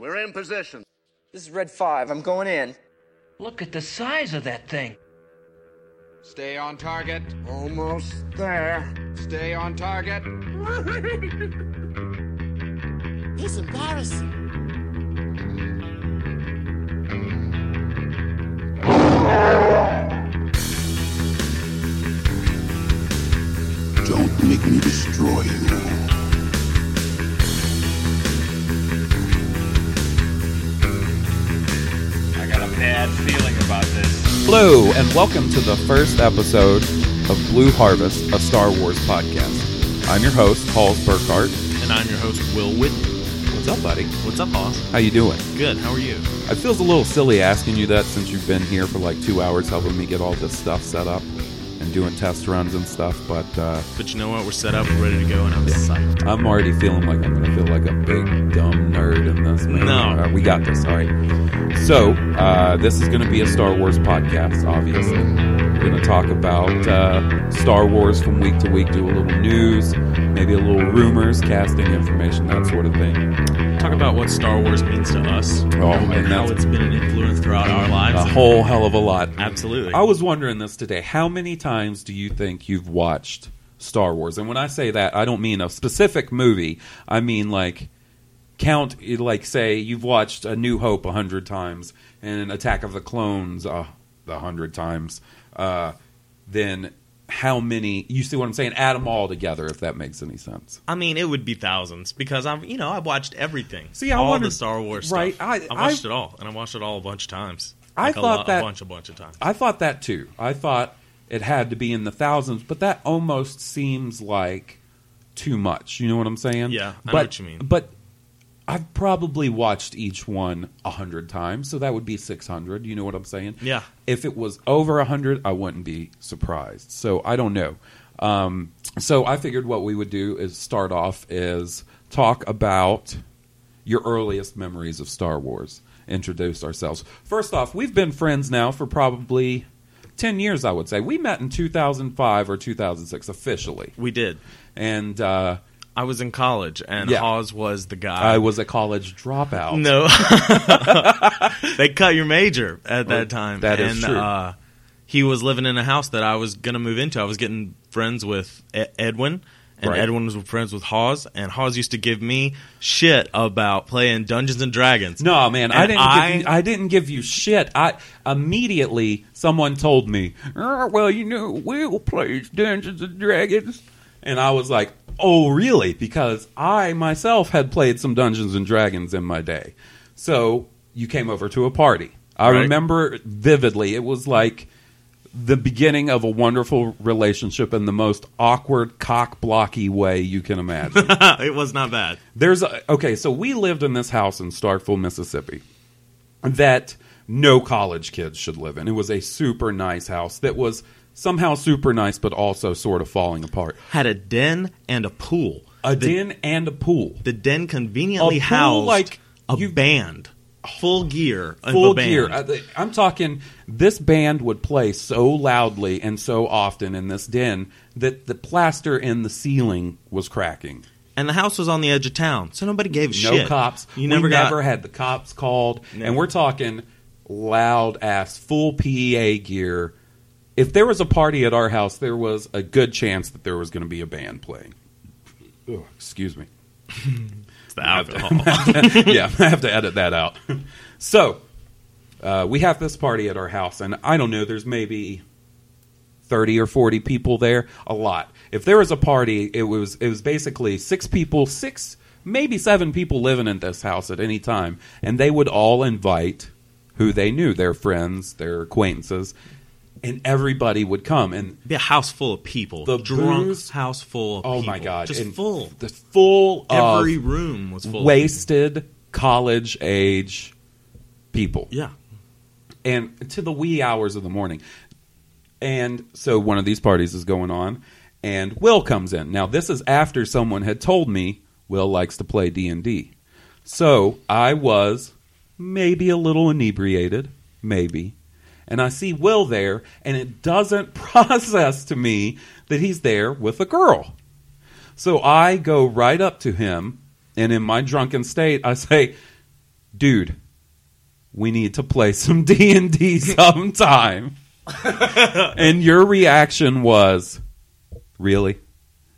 We're in position. This is Red 5. I'm going in. Look at the size of that thing. Stay on target. Almost there. Stay on target. It's embarrassing. Don't make me destroy you. Bad feeling about this. Hello, and welcome to the first episode of Blue Harvest, a Star Wars podcast. I'm your host, Hawes Burkhart. And I'm your host, Will Whitney. What's up, buddy? What's up, boss? How you doing? Good. How are you? It feels a little silly asking you that since you've been here for like two hours helping me get all this stuff set up and doing test runs and stuff, but uh, But you know what? We're set up, we're ready to go, and I'm psyched. I'm already feeling like I'm going to feel like a big dumb nerd in this. Man. No. Uh, we got this. All right. So uh, this is going to be a Star Wars podcast. Obviously, we're going to talk about uh, Star Wars from week to week. Do a little news, maybe a little rumors, casting information, that sort of thing. Talk about what Star Wars means to us. Oh, and how it's been an influence throughout our lives. A whole hell of a lot. Absolutely. I was wondering this today. How many times do you think you've watched Star Wars? And when I say that, I don't mean a specific movie. I mean like count like say you've watched A New Hope a hundred times and Attack of the Clones a a hundred times. Uh, then how many? You see what I'm saying? Add them all together if that makes any sense. I mean, it would be thousands because I'm, you know, I've watched everything. See, I all wondered- the Star Wars right, stuff. I- watched I- it all, and I watched it all a bunch of times. I Like a thought lot- that- a bunch, a bunch of times. I thought that too. I thought it had to be in the thousands, but that almost seems like too much. You know what I'm saying? Yeah, I know but, what you mean. But I've probably watched each one a hundred times, so that would be six hundred. You know what I'm saying? Yeah. If it was over a hundred, I wouldn't be surprised. So I don't know. Um, so I figured what we would do is start off is talk about your earliest memories of Star Wars. Introduce ourselves. First off, we've been friends now for probably 10 years, I would say. We met in 2005 or 2006 officially. we did. And uh, I was in college, and Yeah. Hawes was the guy. I was a college dropout. No, they cut your major at that time. that and, is true. Uh, he was living in a house that I was gonna move into. I was getting friends with Edwin, and Right. Edwin was friends with Hawes, and Hawes used to give me shit about playing Dungeons and Dragons. No, man, I didn't. I- give you, I didn't give you shit. I immediately someone told me, "Oh, "Well, you know, Will plays Dungeons and Dragons," and I was like, "Oh, really?" Because I myself had played some Dungeons and Dragons in my day. So you came over to a party. I Right. remember vividly. It was like the beginning of a wonderful relationship in the most awkward, cock blocky way you can imagine. it was not bad. There's a, okay, so we lived in this house in Starkville, Mississippi, that no college kids should live in. It was a super nice house that was somehow super nice, but also sort of falling apart. Had a den and a pool. A the, den and a pool, The den conveniently A pool housed like a you- band, full gear, full a band. gear. Uh, I'm talking. This band would play so loudly and so often in this den that the plaster in the ceiling was cracking. and the house was on the edge of town, so nobody gave a no shit. No cops. You never we got never had the cops called, and we're talking loud ass full PA gear. If there was a party at our house, there was a good chance that there was going to be a band playing. Ugh, excuse me. It's the alcohol. yeah, I have to edit that out. So, uh, we have this party at our house, and I don't know, there's maybe 30 or 40 people there, a lot. If there was a party, it was it was basically six people, six maybe seven people living in this house at any time, and they would all invite who they knew, their friends, their acquaintances, and everybody would come and be a house full of people. The drunk house full of oh people. my god, just and full. the full of Every room was full. wasted college age people. Yeah, and to the wee hours of the morning. And so one of these parties is going on, and Will comes in. Now this is after someone had told me Will likes to play D and D. So I was maybe a little inebriated, maybe, and I see Will there, and it doesn't process to me that he's there with a girl. So I go right up to him, and in my drunken state, I say, dude, we need to play some D and D sometime. and your reaction was, really?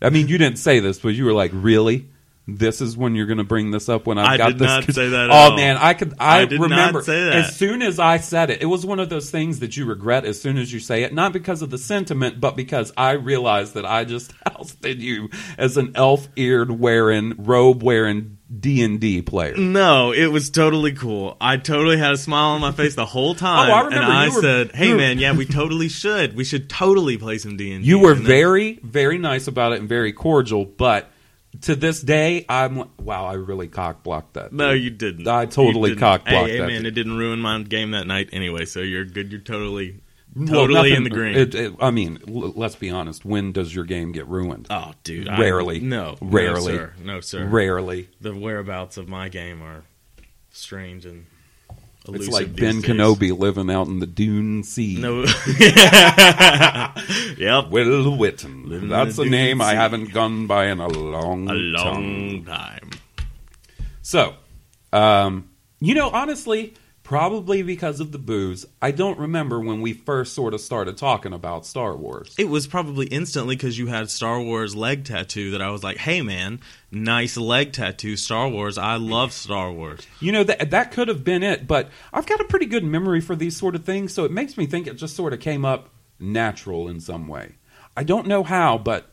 I mean, you didn't say this, but you were like, really? This is when you're going to bring this up when I've I got did this. not say that at oh all. man, I could. I, I did not remember say that. as soon as I said it. It was one of those things that you regret as soon as you say it, not because of the sentiment, but because I realized that I just ousted you as an elf-eared wearing, robe wearing D and D player. No, it was totally cool. I totally had a smile on my face the whole time. Oh, I remember and I were- said, "Hey, man, yeah, we totally should. We should totally play some D and D." You were very, very nice about it and very cordial, but to this day, I'm like, wow, I really cock blocked that. No, you didn't. I totally You didn't. cock blocked hey, hey, that. man, it didn't ruin my game that night anyway. So you're good. You're totally, Well, totally nothing- in the green. it- it- I mean, l- let's be honest. When does your game get ruined? oh, dude, I- Rarely. no, Rarely. no, sir. No, sir. Rarely. The whereabouts of my game are strange and elusive. It's like Ben days. Kenobi living out in the Dune Sea. No. yep. Will Witten. Living That's a name Dune I haven't gone by in a long, A time. long time. So, um, you know, honestly, probably because of the booze, I don't remember when we first sort of started talking about Star Wars. It was probably instantly because you had Star Wars leg tattoo that I was like, hey man, nice leg tattoo, Star Wars. I love Star Wars. You know that that could have been it, but I've got a pretty good memory for these sort of things, so it makes me think it just sort of came up natural in some way. I don't know how, but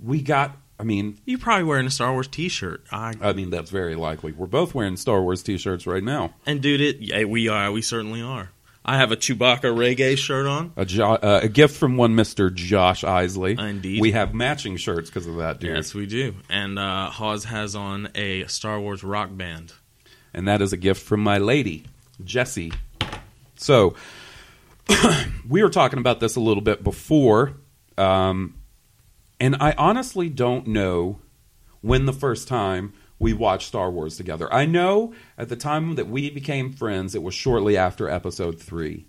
we got. I mean, you're probably wearing a Star Wars T-shirt. I I mean that's very likely. We're both wearing Star Wars T-shirts right now. and dude, it yeah, we are. We certainly are. I have a Chewbacca reggae shirt on. A, jo- uh, a gift from one Mister Josh Isley. Indeed. we have matching shirts because of that, dude. Yes, we do. And uh, Hawes has on a Star Wars rock band. and that is a gift from my lady, Jessie. So, we were talking about this a little bit before, um, and I honestly don't know when the first time we watched Star Wars together. I know at the time that we became friends, it was shortly after Episode Three.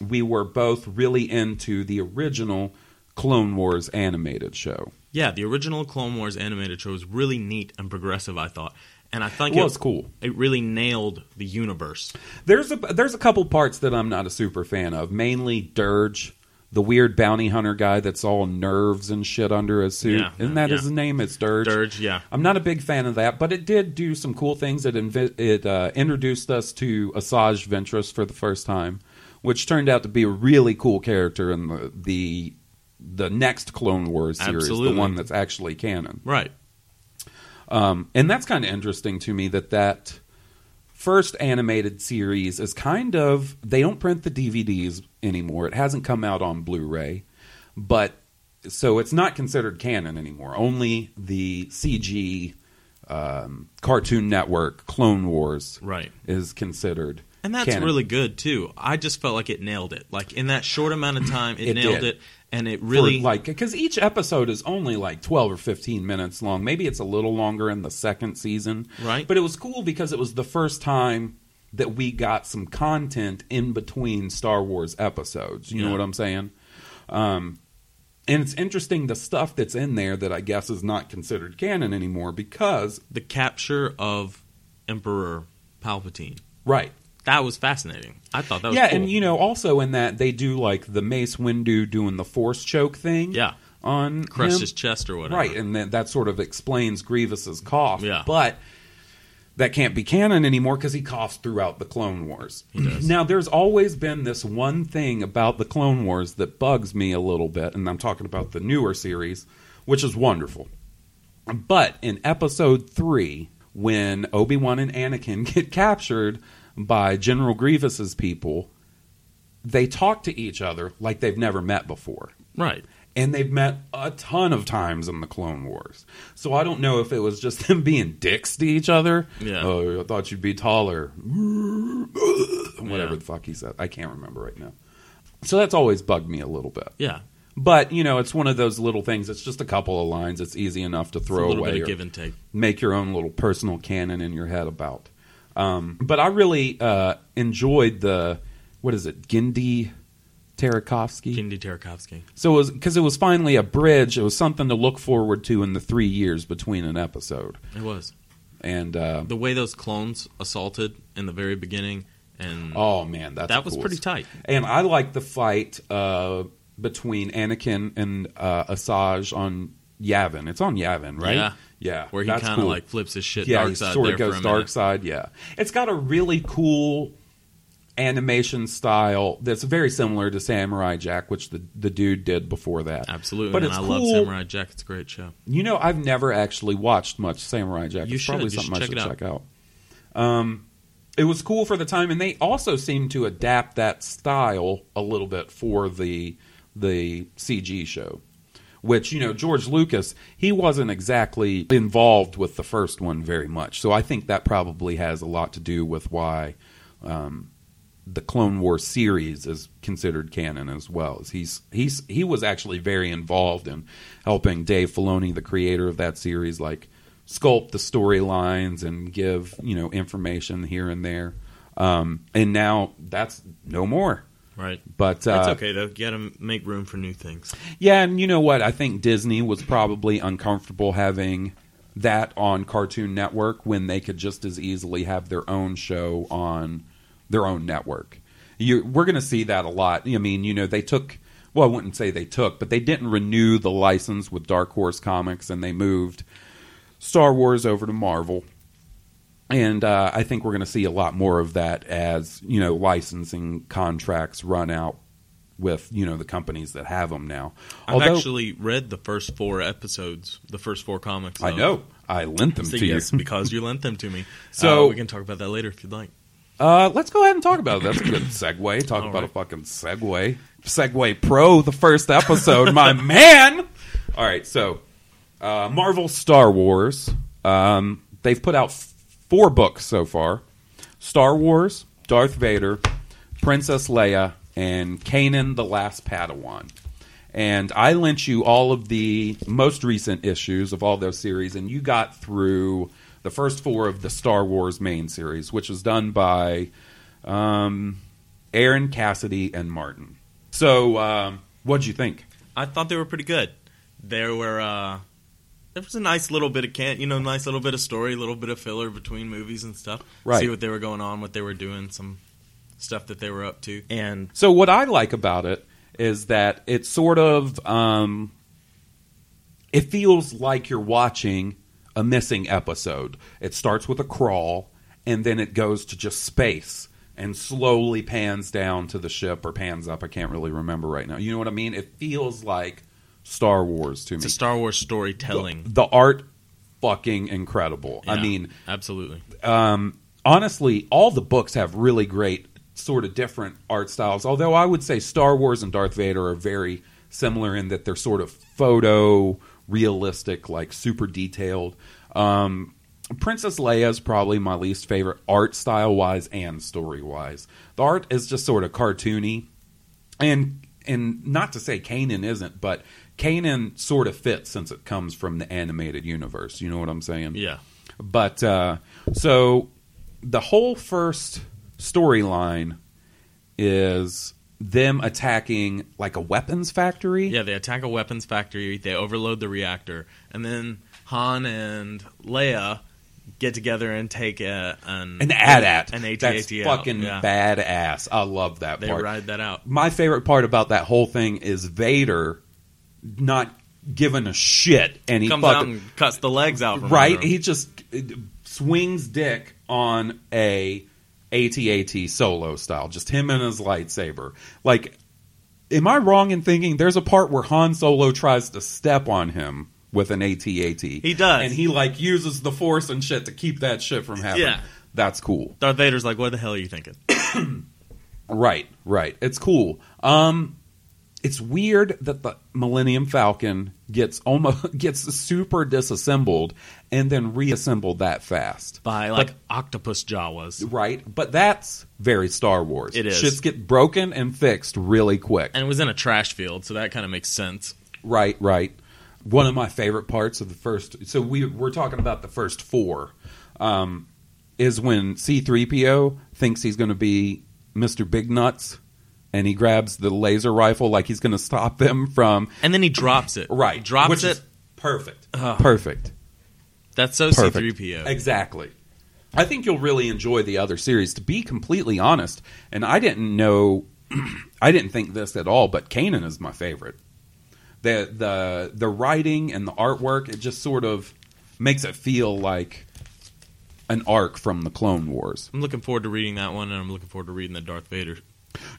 We were both really into the original Clone Wars animated show. Yeah, the original Clone Wars animated show was really neat and progressive. I thought, and I think It was cool. It really nailed the universe. There's a there's a couple parts that I'm not a super fan of. Mainly Dirge, the weird bounty hunter guy that's all nerves and shit under his suit. Yeah, Isn't that yeah. his name? It's Dirge. Dirge, yeah. I'm not a big fan of that, but it did do some cool things. It invi- it uh, introduced us to Asajj Ventress for the first time, which turned out to be a really cool character in the the the next Clone Wars series, Absolutely. the one that's actually canon. Right. Um, and that's kind of interesting to me that that first animated series is kind of they don't print the DVDs anymore. It hasn't come out on Blu-ray, but so it's not considered canon anymore. Only the CG um, Cartoon Network Clone Wars Right. is considered. And that's canon. really good too. I just felt like it nailed it. Like in that short amount of time, it, It nailed did. it, and it For, really like because each episode is only like 12 or 15 minutes long. Maybe it's a little longer in the second season. Right. but it was cool because it was the first time that we got some content in between star wars episodes. You know what i'm saying? Um, and it's interesting the stuff that's in there that i guess is not considered canon anymore because the capture of Emperor Palpatine. right That was fascinating. I thought that was yeah cool. and you know also in that they do like the mace windu doing the force choke thing yeah, on crushed him. his chest or whatever. Right, and that, that sort of explains Grievous's cough. Yeah. But that can't be canon anymore because he coughs throughout the Clone Wars. He does. Now, there's always been this one thing about the Clone Wars that bugs me a little bit, and I'm talking about the newer series, which is wonderful. But in episode three, when Obi Wan and Anakin get captured by General Grievous's people, they talk to each other like they've never met before Right. and they've met a ton of times in the Clone Wars. So I don't know if it was just them being dicks to each other. Yeah. Oh, I thought you'd be taller. Whatever Yeah. the fuck he said. I can't remember right now. So that's always bugged me a little bit. Yeah. But, you know, it's one of those little things. It's just a couple of lines. It's easy enough to throw little away bit of give and take. make your own little personal canon in your head about. Um, but I really uh, enjoyed the, what is it, Gindi Tarakovsky? Kindy Tarakovsky. So it was because it was finally a bridge. It was something to look forward to in the three years between an episode. It was. and uh, The way those clones assaulted in the very beginning, and oh man, that's that was cool. pretty tight. And I like the fight uh, between Anakin and uh, Asajj on Yavin. It's on Yavin, right? Yeah. yeah. Where he kind of cool. like flips his shit yeah, dark he sort of goes dark side. Yeah, it's got a really cool animation style that's very similar to Samurai Jack, which the the dude did before that. Absolutely, but and it's I cool. love Samurai Jack. It's a great show. You know, I've never actually watched much Samurai Jack. You it's should. probably You something should I check should out. check out. Um, it was cool for the time, and they also seemed to adapt that style a little bit for the the CG show. Which you know, George Lucas, he wasn't exactly involved with the first one very much, so I think that probably has a lot to do with why um, the Clone Wars series is considered canon as well. As he's he's he was actually very involved in helping Dave Filoni, the creator of that series, like sculpt the storylines and give you know information here and there. Um, and now that's no more. Right. But uh, That's okay though. You got to make room for new things. yeah, and you know what? I think Disney was probably uncomfortable having that on Cartoon Network when they could just as easily have their own show on their own network. You, we're going to see that a lot. I mean, you know, they took. Well, I wouldn't say they took, but they didn't renew the license with Dark Horse Comics, and they moved Star Wars over to Marvel. And uh, I think we're going to see a lot more of that as you know licensing contracts run out with you know the companies that have them now. I've actually read the first four episodes, the first four comics. I know I lent them So to yes, you. because you lent them to me. So- Uh, we can talk about that later if you'd like. Uh, let's go ahead and talk about it. That's a good segue. Talk All about a fucking segue. Segway Pro, the first episode, my man. All right, so uh, Marvel Star Wars. Um, they've put out four books so far: Star Wars, Darth Vader, Princess Leia, and Kanan the Last Padawan. And I lent you all of the most recent issues of all those series, and you got through the first four of the Star Wars main series, which was done by um, Aaron Cassaday and Martin. So, um, what'd you think? I thought they were pretty good. There were uh there was a nice little bit of can you know, nice little bit of story, a little bit of filler between movies and stuff. Right. See what they were going on, what they were doing, some stuff that they were up to. And So, what I like about it is that it's sort of um, it feels like you're watching a missing episode. It starts with a crawl, and then it goes to just space and slowly pans down to the ship or pans up. I can't really remember right now. You know what I mean? It feels like Star Wars to it's me. a Star Wars storytelling. the art, fucking incredible. I mean, absolutely. um, honestly, all the books have really great, sort of different art styles. Although I would say Star Wars and Darth Vader are very similar in that they're sort of photo realistic, like super detailed. Um, Princess Leia is probably my least favorite art style wise and story wise. The art is just sort of cartoony, and and not to say Kanan isn't, but Kanan sort of fits since it comes from the animated universe. You know what I'm saying? Yeah. But uh, so the whole first storyline is them attacking like a weapons factory. Yeah, they attack a weapons factory, they overload the reactor, and then Han and Leia get together and take a, an An AT-AT. an AT-AT That's out. fucking Yeah. badass. I love that They part. ride that out. My favorite part about that whole thing is Vader not giving a shit, and he Comes out fucking and cuts the legs out. Right. under. He just swings dick on a AT-AT solo style, just him and his lightsaber. Like, am I wrong in thinking there's a part where Han Solo tries to step on him with an AT-AT? He does. and he like uses the Force and shit to keep that shit from happening. Yeah. That's cool. Darth Vader's like, "What the hell are you thinking?" Right, right. It's cool. Um it's weird that the Millennium Falcon gets almost gets super disassembled and then reassembled that fast. By like octopus Jawas. Right? But that's very Star Wars. It is. Shits get broken and fixed really quick. And it was in a trash field, so that kind of makes sense. Right, right. One of my favorite parts of the first so we we're talking about the first four. Um is when C3PO thinks he's going to be Mr. Big Nuts and he grabs the laser rifle like he's going to stop them from And then he drops it. right He drops which it. is perfect perfect That's so Perfect. C3PO. Exactly. I think you'll really enjoy the other series. To be completely honest, and I didn't know, I didn't think this at all, but Kanan is my favorite. The the the writing and the artwork, it just sort of makes it feel like an arc from the Clone Wars. I'm looking forward to reading that one, and I'm looking forward to reading the Darth Vader.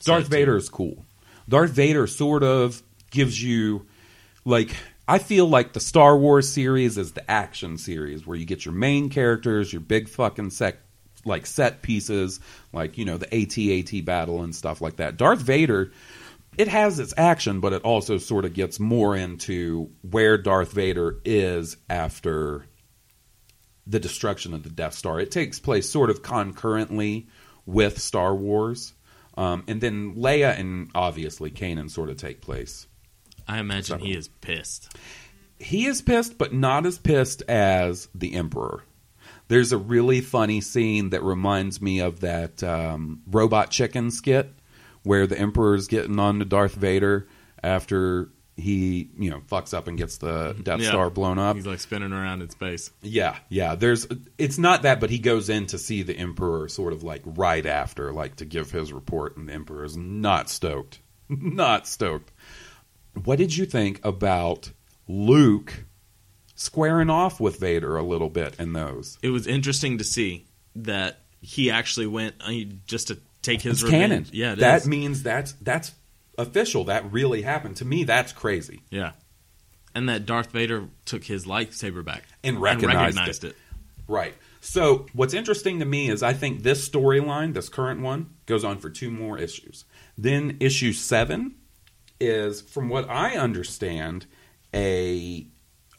Darth. Vader is cool. Darth Vader sort of gives you like I feel like the Star Wars series is the action series where you get your main characters, your big fucking sec like set pieces, like you know the AT-AT battle and stuff like that. Darth Vader it has its action, but it also sort of gets more into where Darth Vader is after the destruction of the Death Star. It takes place sort of concurrently with Star Wars. Um, and then Leia and obviously Kanan sort of take place. I imagine he is pissed. He is pissed, but not as pissed as the Emperor. There's a really funny scene that reminds me of that um, Robot Chicken skit where the Emperor's getting on to Darth Vader after he, you know, fucks up and gets the Death Yeah. Star blown up. He's like spinning around in space. Yeah, yeah. There's it's not that, but he goes in to see the emperor sort of like right after, like to give his report, and the emperor is not stoked, not stoked. What did you think about Luke squaring off with Vader a little bit in those? It was interesting to see that he actually went uh, just to take his It's revenge. canon. Yeah, that is. means that's that's official. That really happened to me. That's crazy. yeah. And that Darth Vader took his lightsaber back And recognized recognized it. it. Right. So what's interesting to me is I think this storyline, this current one, goes on for two more issues. Then issue seven is, from what I understand, a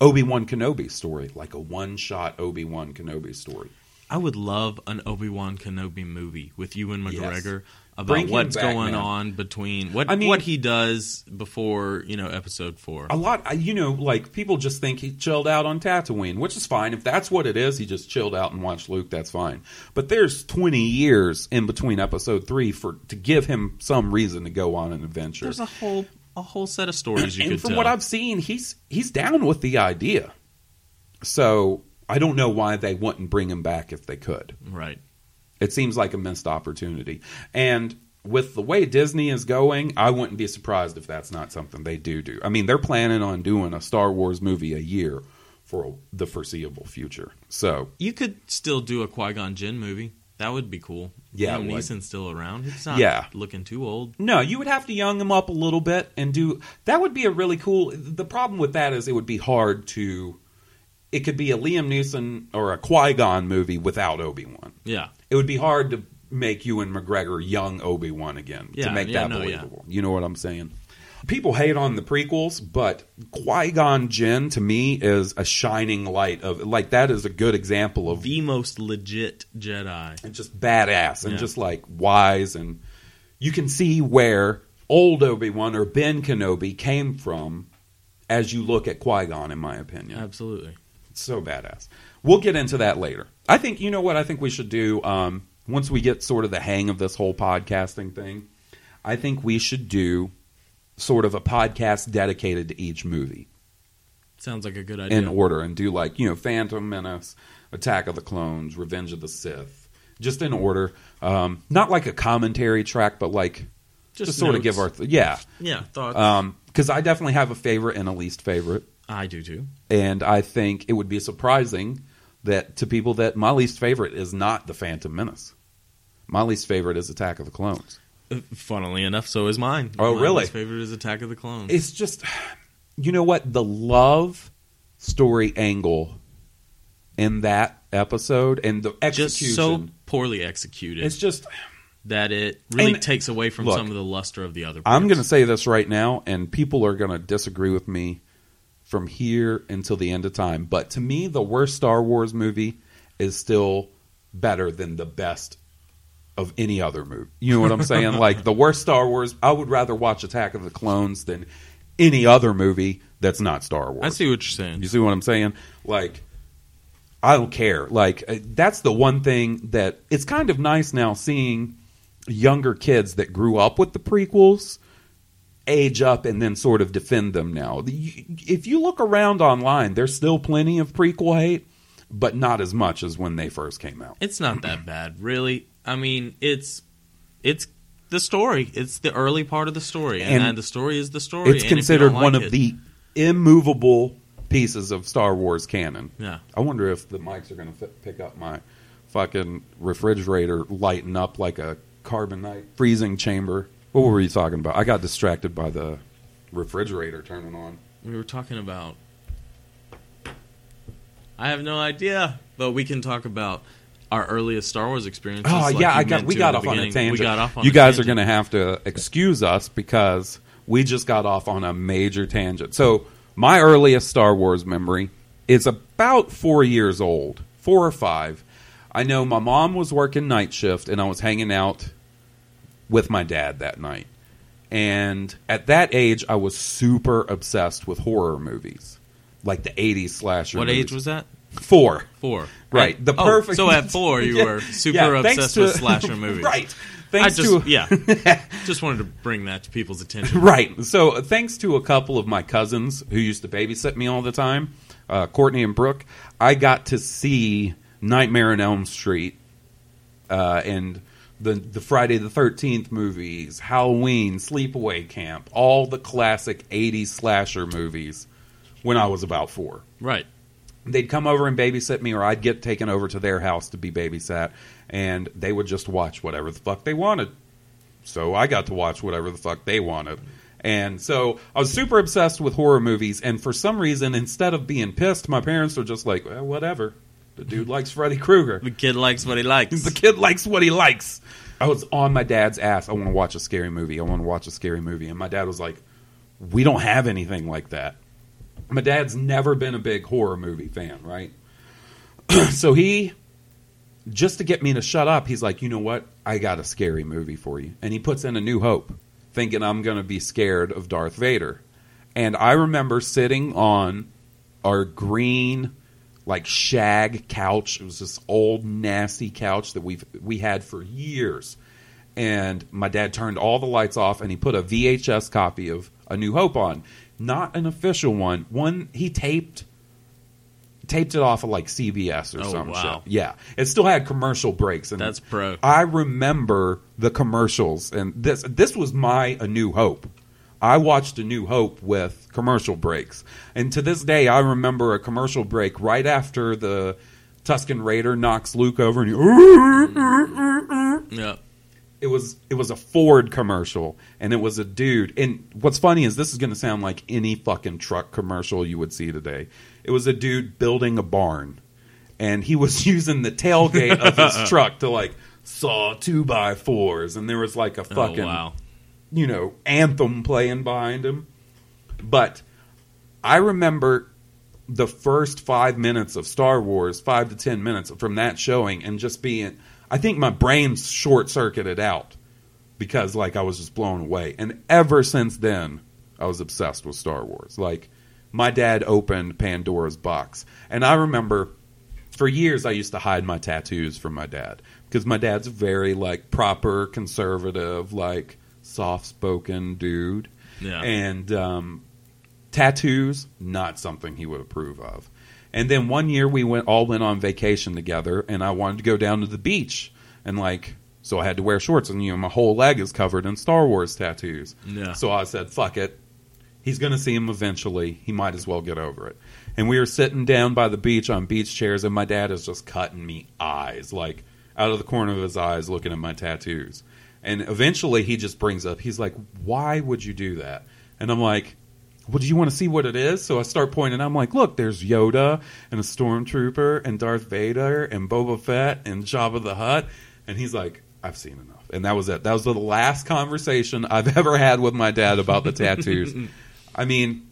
Obi Wan Kenobi story, like a one shot Obi Wan Kenobi story. I would love an Obi Wan Kenobi movie with Ewan McGregor about what's back, going man. on between what I mean- what he does before you know episode four. A lot, you know, like people just think he chilled out on Tatooine, which is fine. If that's what it is, he just chilled out and watched Luke. That's fine. But there's 20 years in between Episode three for to give him some reason to go on an adventure. There's a whole a whole set of stories you and could from tell. what I've seen, he's he's down with the idea. So I don't know why they wouldn't bring him back if they could. right. It seems like a missed opportunity. And with the way Disney is going, I wouldn't be surprised if that's not something they do do. I mean, they're planning on doing a Star Wars movie a year for the foreseeable future. So You could still do a Qui Gon Jinn movie. That would be cool. Yeah, Liam. Neeson's still around. He's not Yeah. looking too old. No, you would have to young him up a little bit and do that would be a really cool the problem with that is it would be hard to it could be a Liam Neeson or a Qui-Gon movie without Obi-Wan. Yeah. It would be hard to make Ewan McGregor young Obi-Wan again to make yeah, that no, believable. You know what I'm saying? People hate on the prequels, but Qui-Gon Jinn to me is a shining light of like that is a good example of The most legit Jedi. and just badass and Yeah. just like wise and you can see where old Obi-Wan or Ben Kenobi came from as you look at Qui-Gon in my opinion. Absolutely. It's so badass. We'll get into that later. I think you know what I think we should do um, once we get sort of the hang of this whole podcasting thing. I think we should do sort of a podcast dedicated to each movie Sounds like a good idea. in order and do like you know Phantom Menace, Attack of the Clones, Revenge of the Sith, just in order. Um, not like a commentary track, but like just, Just sort of give our th- yeah. yeah, thoughts. Because I definitely have a favorite and a least favorite, I do too. and I think it would be surprising that to people that my least favorite is not the Phantom Menace. My least favorite is Attack of the Clones. Uh, Funnily enough, so is mine. Oh, really? My really? least favorite is Attack of the Clones. It's just, you know what? The love story angle in that episode and the execution just so poorly executed it's just. that it really takes away from look, some of the luster of the other. I'm going to say this right now, and people are going to disagree with me from here until the end of time. But to me, the worst Star Wars movie is still better than the best of any other movie. You know what I'm saying? like the worst Star Wars, I would rather watch Attack of the Clones than any other movie that's not Star Wars. I see what you're saying. You see what I'm saying? Like, I don't care. Like, uh, that's the one thing that it's kind of nice now seeing younger kids that grew up with the prequels age up and then sort of defend them now. If you look around online, there's still plenty of prequel hate, but not as much as when they first came out. It's not that bad, really. I mean, it's it's the story. It's the early part of the story, and, And uh, the story is the story. It's considered don't one like of it- the immovable pieces of Star Wars canon. Yeah. I wonder if the mics are going to pick up my fucking refrigerator lighting up like a carbonite freezing chamber. What were you talking about? I got distracted by the refrigerator turning on. we were talking about. I have no idea, but we can talk about our earliest Star Wars experiences. Oh like yeah, I got we got off on a tangent. We got off on you guys are going to have to excuse us because we just got off on a major tangent. So my earliest Star Wars memory is about four years old, four or five. I know my mom was working night shift, and I was hanging out with my dad that night. And at that age, I was super obsessed with horror movies, like the '80s slasher. What movies. age was that? Four? Four. Right, At- the oh, perfect- So at four, you Yeah. were super Yeah, obsessed to- with slasher movies. right. I Thanks just to yeah, just wanted to bring that to people's attention. Right. So, thanks to a couple of my cousins who used to babysit me all the time, uh, Courtney and Brooke, I got to see Nightmare on Elm Street uh, and the the Friday the Thirteenth movies, Halloween, Sleepaway Camp, all the classic '80s slasher movies when I was about four Right. they'd come over and babysit me, or I'd get taken over to their house to be babysat, and they would just watch whatever the fuck they wanted. So I got to watch whatever the fuck they wanted. And so I was super obsessed with horror movies, and for some reason, instead of being pissed, my parents were just like, well, whatever. The dude likes Freddy Krueger. The kid likes what he likes. The kid likes what he likes. I was on my dad's ass. I want to watch a scary movie. I want to watch a scary movie. And my dad was like, We don't have anything like that. My dad's never been a big horror movie fan, right? so he, just to get me to shut up, he's like, You know what? I got a scary movie for you. And he puts in A New Hope, thinking I'm going to be scared of Darth Vader. And I remember sitting on our green like shag couch. It was this old nasty couch that we have we had for years. And my dad turned all the lights off and he put a VHS copy of A New Hope on. Not an official one. One he taped taped it off of like CBS or Oh, some wow. shit. Yeah. It still had commercial breaks and That's pro. I remember the commercials and this this was my A New Hope. I watched A New Hope with commercial breaks. And to this day I remember a commercial break right after the Tusken Raider knocks Luke over and he Yeah. it was it was a Ford commercial and it was a dude and what's funny is this is going to sound like any fucking truck commercial you would see today. It was a dude building a barn and he was using the tailgate of his truck to like saw two by fours and there was like a oh, fucking oh wow. You know, anthem playing behind him. But I remember the first five minutes of Star Wars, five to ten minutes from that showing, and just being, I think my brain short circuited out because, like, I was just blown away. And ever since then, I was obsessed with Star Wars. Like, my dad opened Pandora's box. And I remember for years I used to hide my tattoos from my dad because my dad's very like proper conservative like soft spoken dude Yeah. and um, tattoos not something he would approve of and then one year we went all went on vacation together and I wanted to go down to the beach and like so I had to wear shorts and you know my whole leg is covered in Star Wars tattoos Yeah. so I said fuck it he's going to see him eventually. He might as well get over it. And we were sitting down by the beach on beach chairs, and my dad is just cutting me eyes, like out of the corner of his eyes, looking at my tattoos. And eventually, he just brings up, he's like, "Why would you do that?" And I'm like, "Well, do you want to see what it is?" So I start pointing. I'm like, "Look, there's Yoda and a stormtrooper and Darth Vader and Boba Fett and Jabba the Hutt." And he's like, "I've seen enough." And that was it. That was the last conversation I've ever had with my dad about the tattoos. I mean,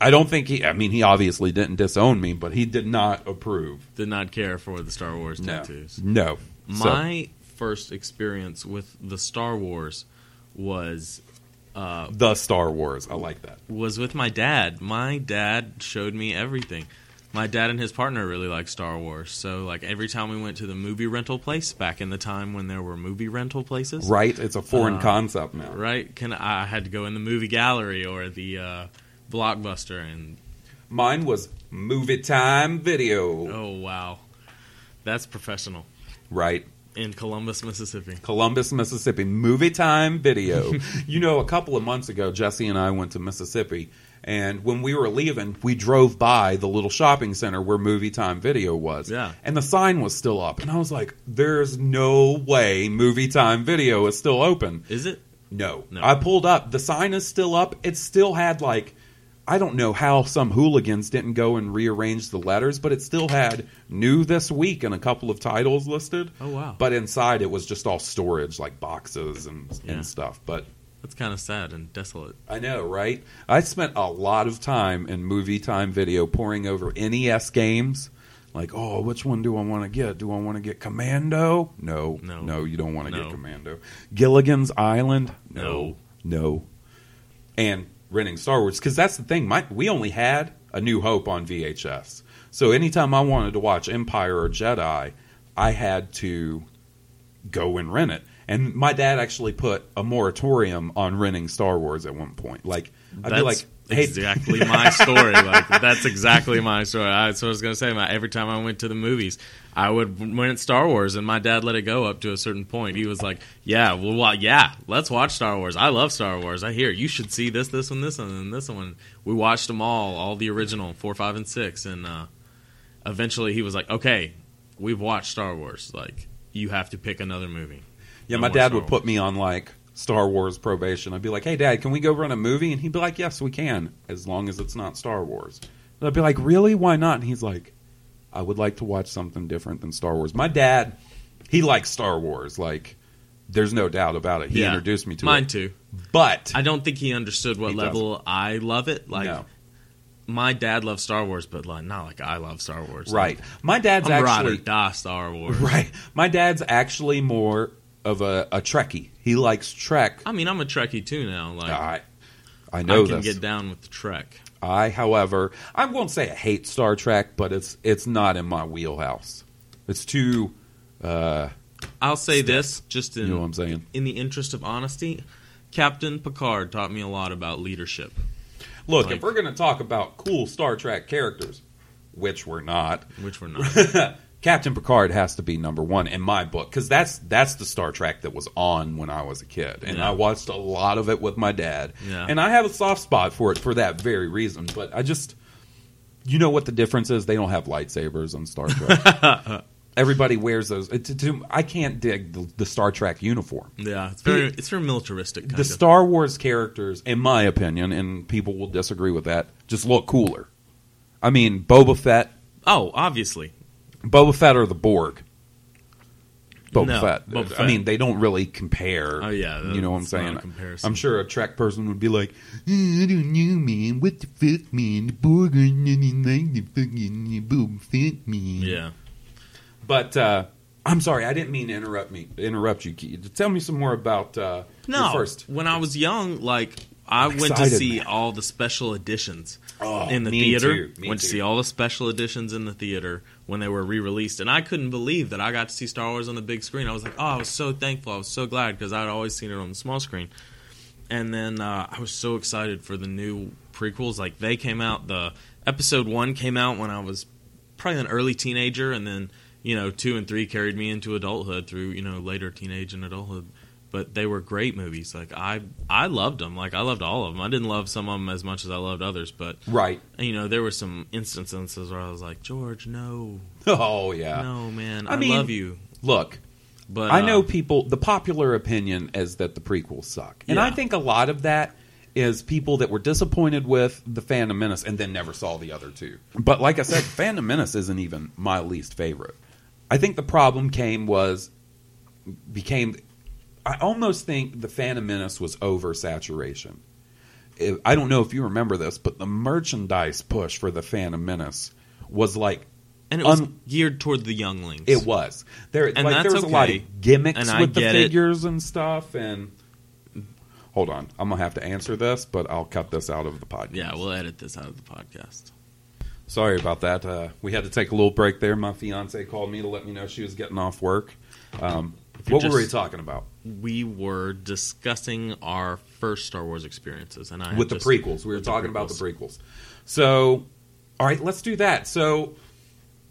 I don't think he. I mean, he obviously didn't disown me, but he did not approve. Did not care for the Star Wars tattoos. no. So- My first experience with the Star Wars was the Star Wars. I like that. was with my dad. My dad showed me everything. My dad and his partner really like Star Wars, so like every time we went to the movie rental place back in the time when there were movie rental places, Right? It's a foreign Uh, concept now. right? Can I had to go in the movie gallery or the uh, blockbuster, and Mine was Movie Time Video. Oh wow, that's professional Right. In Columbus, Mississippi. Columbus, Mississippi. Movie Time Video. you know, a couple of months ago, Jesse and I went to Mississippi, and when we were leaving, we drove by the little shopping center where Movie Time Video was. Yeah. And the sign was still up. And I was like, there's no way Movie Time Video is still open. Is it? No. No. I pulled up. The sign is still up. It still had like I don't know how some hooligans didn't go and rearrange the letters, but it still had new this week and a couple of titles listed. Oh, wow. But inside it was just all storage like boxes and Yeah. and stuff. But That's kind of sad and desolate. I know, right? I spent a lot of time in movie time video pouring over NES games. Like, oh, which one do I want to get? Do I want to get Commando? No, No. no, you don't want to No. get Commando. Gilligan's Island? No. no. And renting Star Wars because that's the thing. My we only had A New Hope on VHS, so anytime I wanted to watch Empire or Jedi, I had to go and rent it. And my dad actually put a moratorium on renting Star Wars at one point. Like I'd That's be like, "Hey, exactly my story. Like that's exactly my story. I, so I was gonna say, my, every time I went to the movies, I would rent Star Wars, and my dad let it go up to a certain point. He was like, "Yeah, well, wa- yeah, let's watch Star Wars. I love Star Wars. I hear you should see this, this, and this one, and this one." We watched them all, all the original four, five, and six, and uh, eventually he was like, "Okay, we've watched Star Wars. Like, you have to pick another movie." Yeah, my oh, dad Star would put me on like Star Wars probation. I'd be like, "Hey, Dad, can we go run a movie?" And he'd be like, "Yes, we can, as long as it's not Star Wars." And I'd be like, "Really? Why not?" And he's like, "I would like to watch something different than Star Wars." My dad, he likes Star Wars. Like, there's no doubt about it. He Yeah. introduced me to Mine it. too. But I don't think he understood what He level I love it. Like No. my dad loves Star Wars, but like not like I love Star Wars. right, my dad's I'm ride or actually die Star Wars. right. My dad's actually more of a, a Trekkie. He likes Trek. I mean, I'm a Trekkie too now. Like I I know I can this. get down with the Trek. I, however, I won't say I hate Star Trek, but it's it's not in my wheelhouse. It's too, uh, I'll say this just in you know what I'm saying. in the interest of honesty. Captain Picard taught me a lot about leadership. Look, Like- if we're going to talk about cool Star Trek characters, which we're not, Which we're not. Captain Picard has to be number one in my book because that's that's the Star Trek that was on when I was a kid, and Yeah. I watched a lot of it with my dad, Yeah. and I have a soft spot for it for that very reason. But I just, you know what the difference is? They don't have lightsabers on Star Trek. Everybody wears those. It, to, to- I can't dig the, the Star Trek uniform. yeah, it's very it's very militaristic. Kind The of. Star Wars characters, in my opinion, and people will disagree with that, just look cooler. I mean, Boba Fett, oh, obviously. Boba Fett or the Borg. Boba No, Fett. Boba I mean, they don't really compare. Oh, yeah, you know what I'm it's not a saying. I'm sure a Trek person would be like, "I don't know, man. What the fuck, man? The Borg are nothing like the fucking Boba Fett, man." Yeah. But uh, I'm sorry, I didn't mean to interrupt me. Interrupt you. Keith. Tell me some more about uh, No, first. when I was young, like I I'm went to see man. all the special editions Oh, in the me theater. too, me went to see all the special editions in the theater when they were re-released, and I couldn't believe that I got to see Star Wars on the big screen. I was like, oh, I was so thankful. I was so glad because I'd always seen it on the small screen. And then uh, I was so excited for the new prequels. Like they came out. The episode one came out when I was probably an early teenager, and then you know two and three carried me into adulthood through you know later teenage and adulthood. But they were great movies. Like I, I loved them. Like I loved all of them. I didn't love some of them as much as I loved others. But Right. you know, there were some instances where I was like, George, no, Oh yeah. no, man, I I, mean, love you. Look, But I uh, know people. The popular opinion is that the prequels suck, and I think a lot of that is people that were disappointed with the Phantom Menace and then never saw the other two. But like I said, Phantom Menace isn't even my least favorite. I think the problem came was became. I almost think the Phantom Menace was oversaturation. I don't know if you remember this, but the merchandise push for the Phantom Menace was like and it was geared toward the younglings. it was there. And like there was a lot of gimmicks And I with the get it. figures and stuff. And hold on, I'm gonna have to answer this, but I'll cut this out of the podcast. Yeah, we'll edit this out of the podcast. Sorry about that. Uh, we had to take a little break there. My fiance called me to let me know she was getting off work. Um, what were we talking about We were discussing our first Star Wars experiences, and I with the just- prequels? We were with the talking about the prequels. So All right, let's do that. So,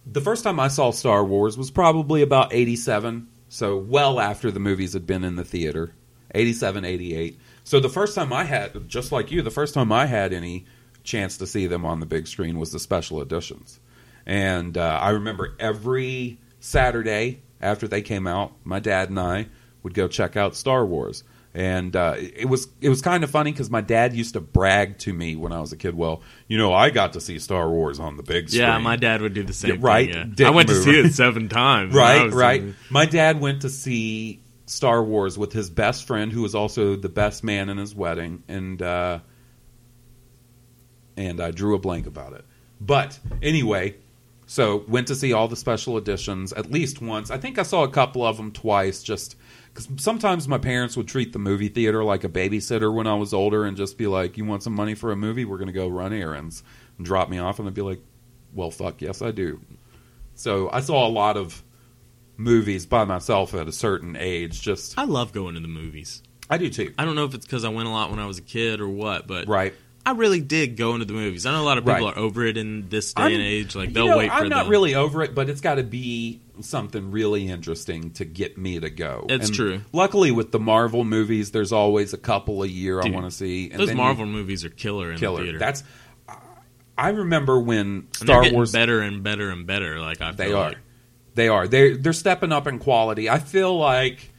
the first time I saw Star Wars was probably about 87, so well after the movies had been in the theater. 87, 88. So, the first time I had, just like you, the first time I had any chance to see them on the big screen was the special editions. And uh, I remember every Saturday after they came out, my dad and I would go check out Star Wars. And uh, it was it was kind of funny because my dad used to brag to me when I was a kid. Well, you know, I got to see Star Wars on the big screen. Yeah, my dad would do the same. Yeah, right. Thing, yeah. I went to see it seven times. right, right. in- My dad went to see Star Wars with his best friend, who was also the best man in his wedding, and uh, and I drew a blank about it. But anyway, so went to see all the special editions at least once. I think I saw a couple of them twice, just because sometimes my parents would treat the movie theater like a babysitter when I was older, and just be like, "You want some money for a movie? We're going to go run errands," and drop me off, and I'd be like, "Well, fuck, yes, I do." So I saw a lot of movies by myself at a certain age. Just I love going to the movies. I do too. I don't know if it's because I went a lot when I was a kid or what, but Right. I really did go into the movies. I know a lot of people Right. are over it in this day I'm- and age. Like they'll know, wait for I'm not the, really over it, but it's got to be something really interesting to get me to go. It's And true. Luckily, with the Marvel movies, there's always a couple a year I want to see. And Those then you- Marvel movies are killer in killer. the theater. That's. I remember when Star Wars. better and better and better. Like I feel They are. like. They are. They're they're stepping up in quality. I feel like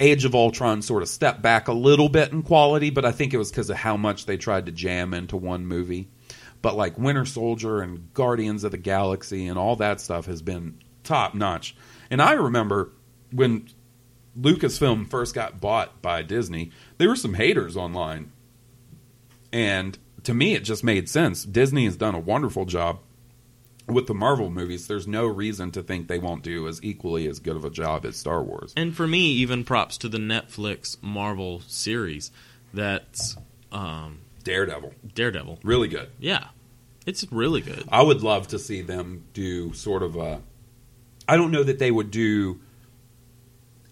Age of Ultron sort of stepped back a little bit in quality, but I think it was because of how much they tried to jam into one movie. But like Winter Soldier and Guardians of the Galaxy and all that stuff has been top notch. And I remember when Lucasfilm first got bought by Disney, there were some haters online. And to me, it just made sense. Disney has done a wonderful job with the Marvel movies. There's no reason to think they won't do as equally as good of a job as Star Wars. And for me, even props to the Netflix Marvel series. That's um, Daredevil, Daredevil. really good. Yeah, it's really good. I would love to see them do sort of a. I don't know that they would do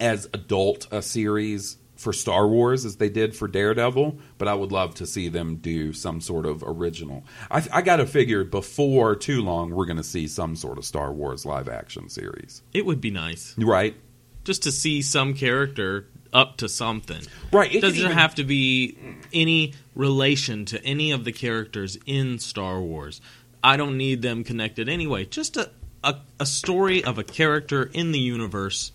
as adult a series for Star Wars as they did for Daredevil, but I would love to see them do some sort of original. I, I got to figure before too long we're going to see some sort of Star Wars live action series, It would be nice right? just to see some character up to something. Right. It doesn't even- have to be any relation to any of the characters in Star Wars. I don't need them connected anyway. Just a, a, a story of a character in the universe,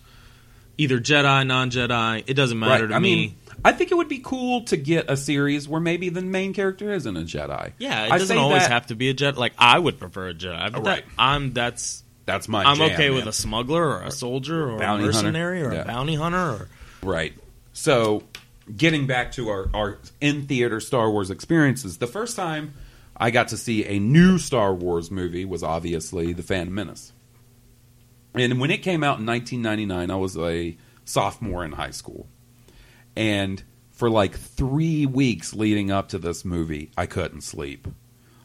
either Jedi, non Jedi. It doesn't matter to I me. mean, I think it would be cool to get a series where maybe the main character isn't a Jedi. yeah, it I doesn't always that- have to be a Jedi. Like I would prefer a Jedi, but that, Right. I'm that's That's my. I'm jam, okay man. with a smuggler or a soldier or a Bounty hunter. mercenary or Yeah. a bounty hunter. Or, Right. So, getting back to our, our in theater Star Wars experiences, the first time I got to see a new Star Wars movie was obviously The Phantom Menace. And when it came out in 1999, I was a sophomore in high school. And for like three weeks leading up to this movie, I couldn't sleep.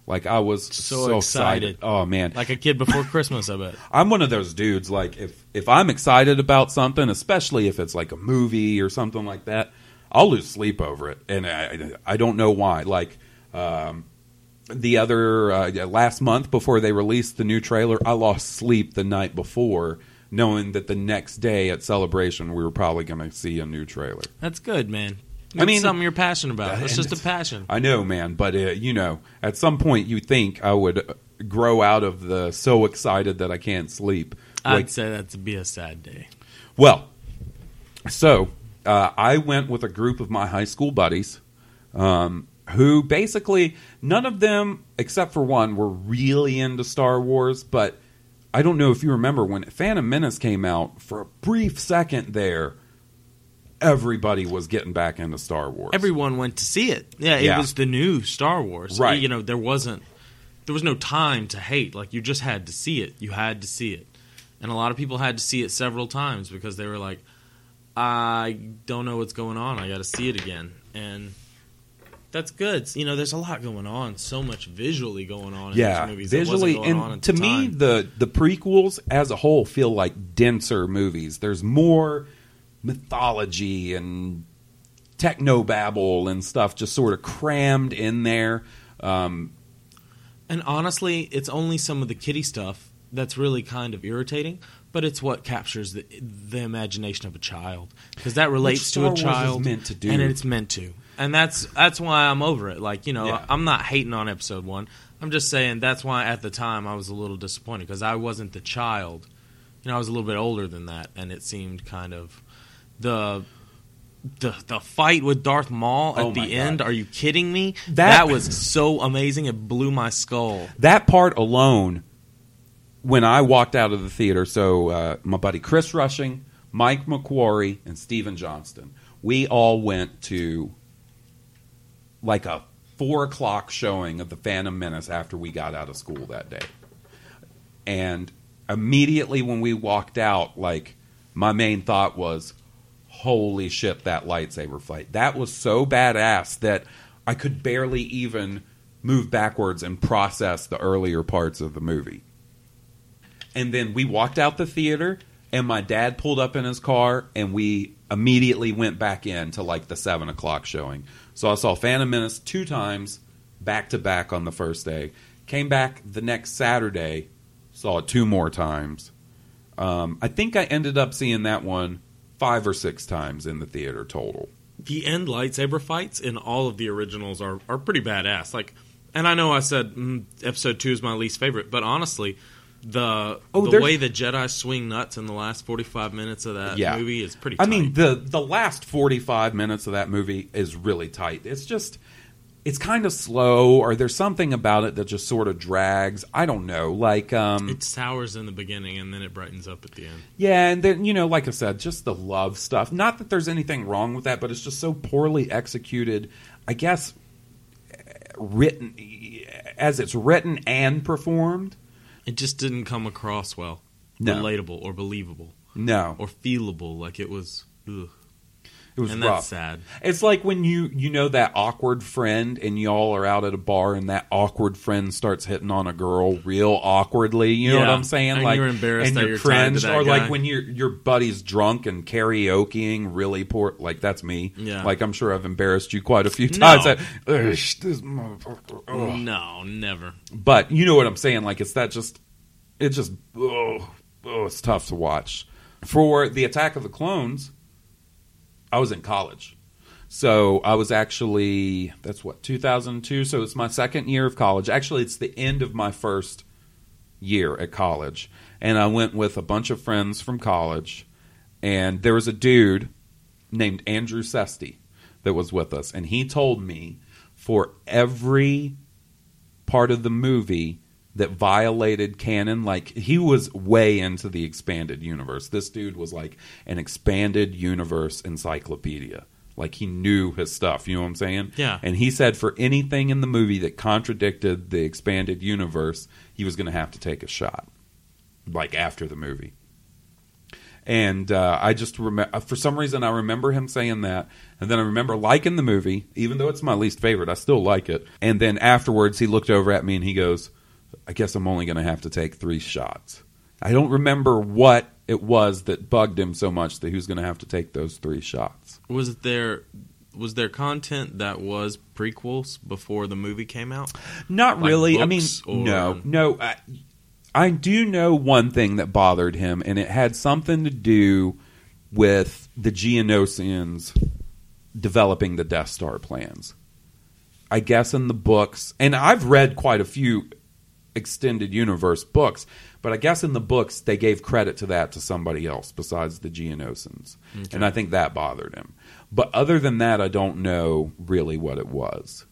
Like I was so, So excited. excited. Oh man, like a kid before Christmas, I bet. I'm one of those dudes. Like if if I'm excited about something, especially if it's like a movie or something like that, I'll lose sleep over it, and I I don't know why. Like um, the other uh, last month before they released the new trailer, I lost sleep the night before, knowing that the next day at Celebration we were probably going to see a new trailer. That's good, man. I mean- something you're passionate about. It's just a passion. I know, man, but uh, you know, at some point you think I would grow out of the so excited that I can't sleep. I'd say that'd be a sad day. Well, so uh, I went with a group of my high school buddies um, who basically, none of them, except for one, were really into Star Wars. But I don't know if you remember when Phantom Menace came out, for a brief second there, everybody was getting back into Star Wars. Everyone went to see it. Yeah, it Yeah. was the new Star Wars. Right. You know, there wasn't there was no time to hate. Like you just had to see it. You had to see it. And a lot of people had to see it several times because they were like, I don't know what's going on. I got to see it again. And that's good. You know, there's a lot going on. So much visually going on in yeah, these movies. that wasn't visually, going on and at to the me, time. the the prequels as a whole feel like denser movies. There's more mythology and technobabble and stuff just sort of crammed in there. Um, And honestly, it's only some of the kitty stuff that's really kind of irritating, but it's what captures the, the imagination of a child because that relates Star to a Wars is child meant to do. and it's meant to. And that's that's why I'm over it. Like, you know, Yeah. I'm not hating on episode 1. I'm just saying that's why at the time I was a little disappointed because I wasn't the child. You know, I was a little bit older than that and it seemed kind of the the the fight with Darth Maul at Oh the end. Are you kidding me? That- that was so amazing. It blew my skull. that part alone when i walked out of the theater so uh, my buddy chris rushing mike mcquarrie and stephen johnston we all went to like a four o'clock showing of the phantom menace after we got out of school that day. And immediately when we walked out like my main thought was holy shit that lightsaber fight. That was so badass that i could barely even move backwards and process the earlier parts of the movie. And then we walked out the theater and my dad pulled up in his car and we immediately went back in to like the seven o'clock showing so i saw phantom menace two times back to back on the first day. Came back the next saturday saw it two more times. Um, i think i ended up seeing that one five or six times in the theater total. The end lightsaber fights in all of the originals are, are pretty badass. Like, and I know I said mm, episode two is my least favorite, but honestly, the Oh, the there's- way the Jedi swing nuts in the last forty five minutes of that Yeah. movie is pretty. I mean, the the last forty five minutes of that movie is really tight. It's just, it's kind of slow, or there's something about it that just sort of drags. I don't know, like, um, it sours in the beginning and then it brightens up at the end. yeah, and then you know, like I said, just the love stuff. Not that there's anything wrong with that, but it's just so poorly executed. I guess written as it's written and performed. It just didn't come across well, No. relatable or believable No, or feelable. Like it was, ugh. It was and rough. that's sad. It's like when you you know that awkward friend and y'all are out at a bar and that awkward friend starts hitting on a girl real awkwardly. You know what I'm saying? And like you're embarrassed and you're you're tied to cringe, or guy. like when your your buddy's drunk and karaokeing really poor. Like that's me. Yeah. Like I'm sure I've embarrassed you quite a few times. That, "Ugh, this motherfucker. No, never. But you know what I'm saying? Like it's that just it's just oh, oh it's tough to watch. For the Attack of the Clones, I was in college. So I was actually that's what 2002. So it's my second year of college. Actually, it's the end of my first year at college, and I went with a bunch of friends from college. And there was a dude named Andrew Sesty that was with us, and he told me for every part of the movie that violated canon like he was way into the expanded universe this dude was like an expanded universe encyclopedia like he knew his stuff you know what i'm saying Yeah. and he said for anything in the movie that contradicted the expanded universe he was going to have to take a shot like after the movie and uh, I just remember for some reason I remember him saying that, and then I remember liking the movie, even though it's my least favorite. I still like it. And then afterwards, he looked over at me and he goes, "I guess I'm only going to have to take three shots." I don't remember what it was that bugged him so much that he was going to have to take those three shots. Was there was there content that was prequels before the movie came out? Not Like really. I mean, or- no, no. I, I do know one thing that bothered him, and it had something to do with the Geonosians developing the Death Star plans. I guess in the books, and I've read quite a few extended universe books, but I guess in the books they gave credit to that to somebody else besides the Geonosians, and I think that bothered him. But other than that, I don't know really what it was.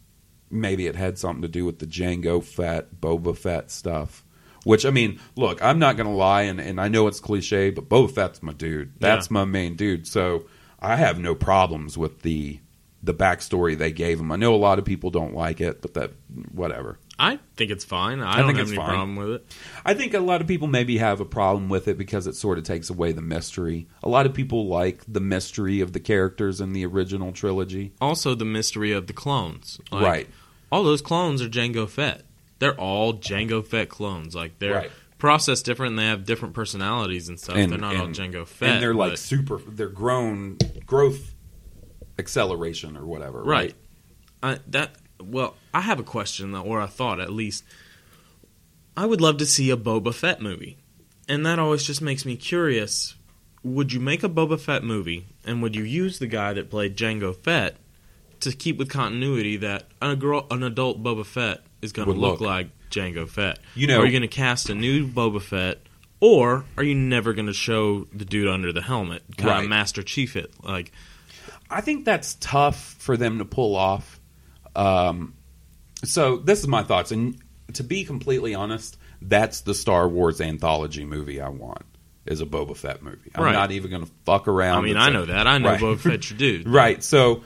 Maybe it had something to do with the Jango Fett, Boba Fett stuff. Which I mean, look, I'm not gonna lie, and, and I know it's cliche, but Boba Fett's my dude. That's Yeah. my main dude. So I have no problems with the the backstory they gave him. I know a lot of people don't like it, but that whatever. I think it's fine. I, I don't think have it's any fine. problem with it. I think a lot of people maybe have a problem with it because it sort of takes away the mystery. A lot of people like the mystery of the characters in the original trilogy. Also, the mystery of the clones. Like, Right. All those clones are Jango Fett. They're all Jango Fett clones. Like they're Right. processed different. and They have different personalities and stuff. And- they're not all and- Jango Fett. and they're like but- super they're grown growth acceleration or whatever, right? right. I, that well, I have a question or a thought at least. I would love to see a Boba Fett movie. And that always just makes me curious. Would you make a Boba Fett movie and would you use the guy that played Jango Fett to keep with continuity that a girl an adult Boba Fett is going to look, look. like Jango Fett? You know- are you going to cast a new Boba Fett or are you never going to show the dude under the helmet, kind Right. of Master Chief it? Like I think that's tough for them to pull off. Um, so this is my thoughts, and to be completely honest, that's the Star Wars anthology movie I want. Is a Boba Fett movie. I'm Right. not even going to fuck around. I mean, I know that. I know Right. Boba Fett's your dude. right. So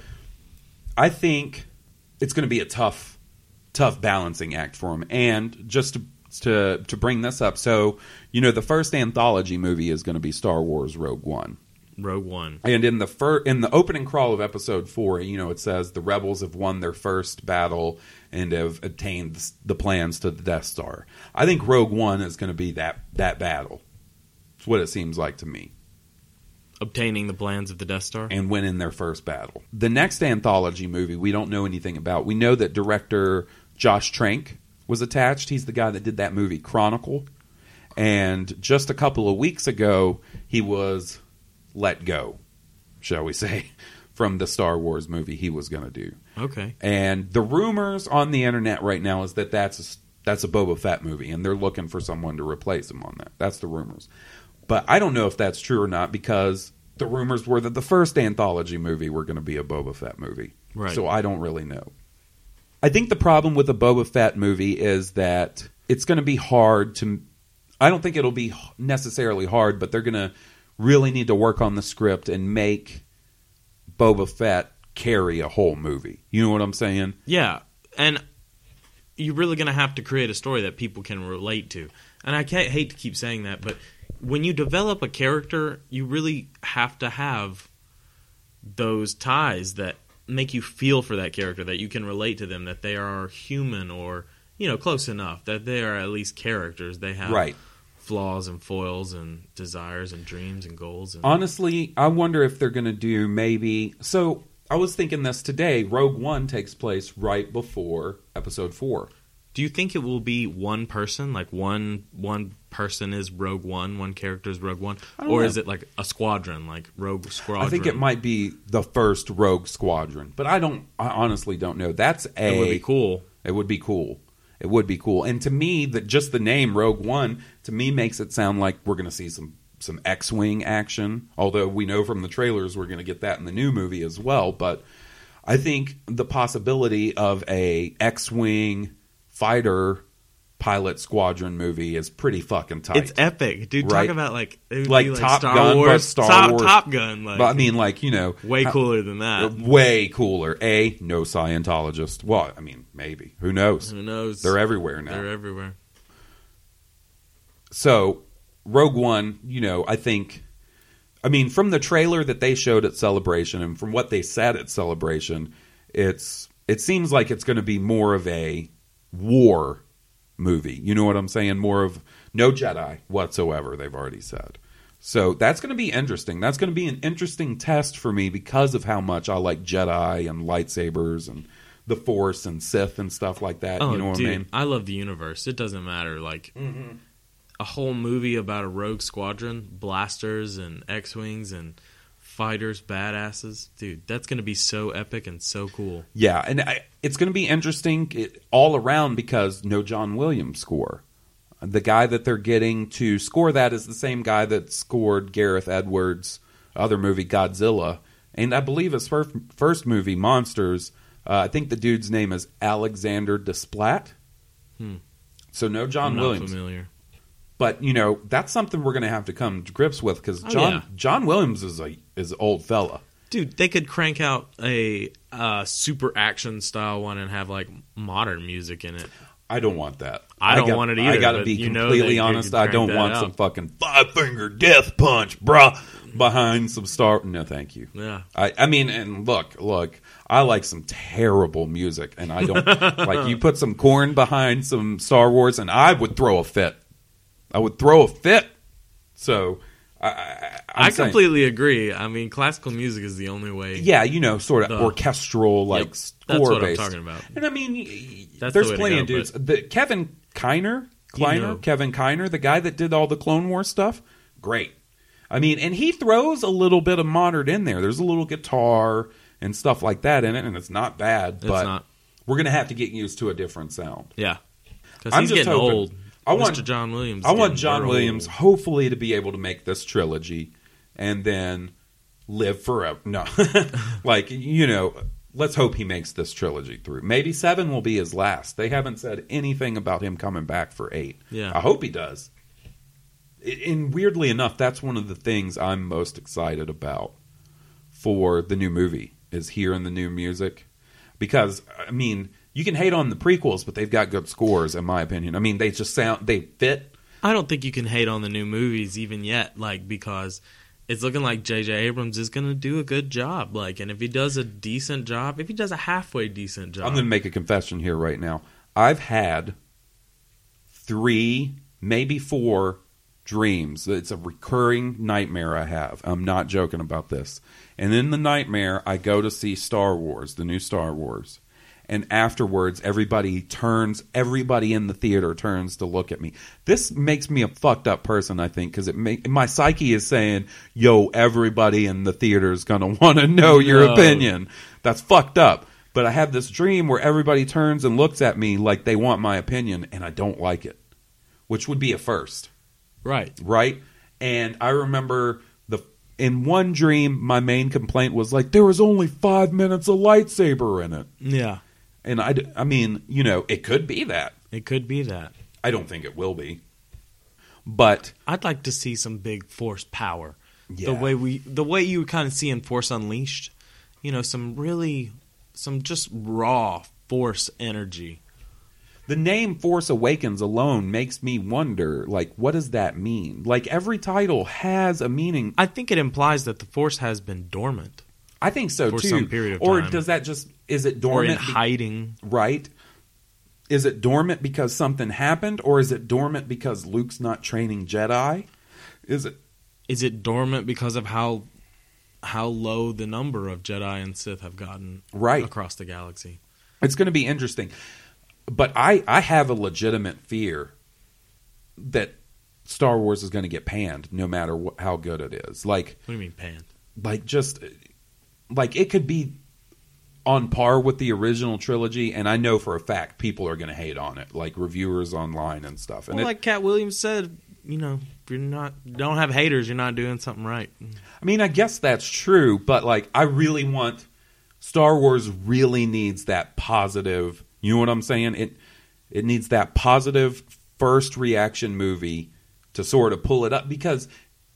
I think it's going to be a tough, tough balancing act for him. And just to to to bring this up, so you know, the first anthology movie is going to be Star Wars Rogue One. Rogue One. And in the fir- in the opening crawl of episode four, you know, it says the rebels have won their first battle and have obtained the, the plans to the Death Star. I think Rogue One is going to be that that battle. It's what it seems like to me, Obtaining the plans of the Death Star. and winning their first battle. The next anthology movie we don't know anything about. We know that director Josh Trank was attached. He's the guy that did that movie Chronicle. And just a couple of weeks ago, he was let go, shall we say, from the Star Wars movie he was going to do. Okay. And the rumors on the internet right now is that that's a, that's a Boba Fett movie, and they're looking for someone to replace him on that. That's the rumors. But I don't know if that's true or not because the rumors were that the first anthology movie were going to be a Boba Fett movie. Right. So I don't really know. I think the problem with the Boba Fett movie is that it's going to be hard to. I don't think it'll be necessarily hard, but they're going to really need to work on the script and make Boba Fett carry a whole movie. You know what I'm saying? Yeah, and you're really going to have to create a story that people can relate to. And I can't hate to keep saying that, but when you develop a character, you really have to have those ties that make you feel for that character, that you can relate to them, that they are human or you know close enough, that they are at least characters. They have Right. Flaws and foils and desires and dreams and goals. And, Honestly, I wonder if they're going to do maybe. So I was thinking this today. Rogue One takes place right before Episode Four. Do you think it will be one person, like one one person is Rogue One, one character is Rogue One, or know. is it like a squadron, like Rogue Squadron? I think it might be the first Rogue Squadron, but I don't. I honestly don't know. That's a. It would be cool. It would be cool. It would be cool. And to me, that just the name Rogue One to me makes it sound like we're going to see some some X-wing action. Although we know from the trailers we're going to get that in the new movie as well. But I think the possibility of a X-wing fighter pilot squadron movie is pretty fucking tight. It's epic, dude. Right. Talk about like Like like Top Star Gun, Wars, Star Top, Wars. Top Gun. Like, but I mean, like you know, way cooler than that. Uh, way cooler. A no Scientologist. Well, I mean, maybe who knows? Who knows? They're everywhere now. They're everywhere. so Rogue One, you know, I think I mean from the trailer that they showed at Celebration and from what they said at Celebration, it's it seems like it's going to be more of a war movie. You know what I'm saying? More of no Jedi whatsoever, they've already said. So that's going to be interesting. That's going to be an interesting test for me because of how much I like Jedi and lightsabers and the Force and Sith and stuff like that. Oh, you know what dude, I mean? I love the universe. It doesn't matter. Like mm-hmm. a whole movie about a rogue squadron, blasters and X wings and fighters, badasses, dude. That's gonna be so epic and so cool. Yeah, and I, it's going to be interesting it, all around because no John Williams score. The guy that they're getting to score that is the same guy that scored Gareth Edwards' other movie Godzilla, and I believe his first, first movie Monsters. Uh, I think the dude's name is Alexander Desplat. Hmm. So no John Williams, familiar. But you know that's something we're going to have to come to grips with because Oh, John yeah. John Williams is a is an old fella. Dude, they could crank out a uh, super action style one and have like modern music in it. I don't want that. I don't got, want it either. I got to be completely honest. I don't want out. some fucking five finger death punch, bruh, behind some star. No, thank you. Yeah. I, I mean, and look, look, I like some terrible music, and I don't like you put some Korn behind some Star Wars, and I would throw a fit. I would throw a fit. So, I, I, saying- completely agree. I mean, classical music is the only way. yeah, you know, sort of The- orchestral, like Yep, score that's what I'm based. talking about. And I mean, That's there's the plenty go, of dudes. The, Kevin Kiner Kleiner, know. Kevin Kiner, the guy that did all the Clone War stuff, great. I mean, and he throws a little bit of modern in there. There's a little guitar and stuff like that in it, and it's not bad. It's but not. we're gonna have to get used to a different sound. Yeah, because I'm he's just getting hoping- old. I Mr. want- John Williams. I want John Williams, hopefully, to be able to make this trilogy and then live forever. No, like you know, let's hope he makes this trilogy through. Maybe seven will be his last. They haven't said anything about him coming back for eight. Yeah. I hope he does. And weirdly enough, that's one of the things I'm most excited about for the new movie is hearing the new music because I mean. You can hate on the prequels, but they've got good scores, in my opinion. I mean, they just sound they fit I don't think you can hate on the new movies even yet, like because it's looking like J.J. Abrams is going to do a good job. Like, and if he does a decent job, if he does a halfway decent job, I'm going to make a confession here right now. I've had three, maybe four dreams. It's a recurring nightmare I have. I'm not joking about this. And in the nightmare, I go to see Star Wars, the new Star Wars. And afterwards, everybody turns, everybody in the theater turns to look at me. This makes me a fucked up person, I think, because it make, my psyche is saying, yo, everybody in the theater is going to want to know your No. opinion. That's fucked up. But I have this dream where everybody turns and looks at me like they want my opinion, and I don't like it, which would be a first right. right? And I remember the in one dream, my main complaint was like there was only five minutes of lightsaber in it, Yeah, and I, I mean, you know, it could be that. it could be that. I don't think it will be, but I'd like to see some big Force power. Yeah. The way we, the way you kind of see in Force Unleashed, you know, some really, some just raw Force energy. the name Force Awakens alone makes me wonder, like, what does that mean? Like every title has a meaning. I think it implies that the Force has been dormant I think so For too. some period of or time. does that just is it or in dormant? be- hiding. right? Is it dormant because something happened, or is it dormant because Luke's not training Jedi? Is it Is it dormant because of how how low the number of Jedi and Sith have gotten Right. across the galaxy? it's going to be interesting. But I, I have a legitimate fear that Star Wars is going to get panned, no matter wh- how good it is. Like, What do you mean panned? like just like it could be on par with the original trilogy, and I know for a fact people are going to hate on it, like reviewers online and stuff. And Well, it- like Katt Williams said, you know, if you're not don't have haters, you're not doing something right. I mean, I guess that's true, but like, I really want Star Wars really needs that positive. You know what I'm saying? It it needs that positive first reaction movie to sort of pull it up because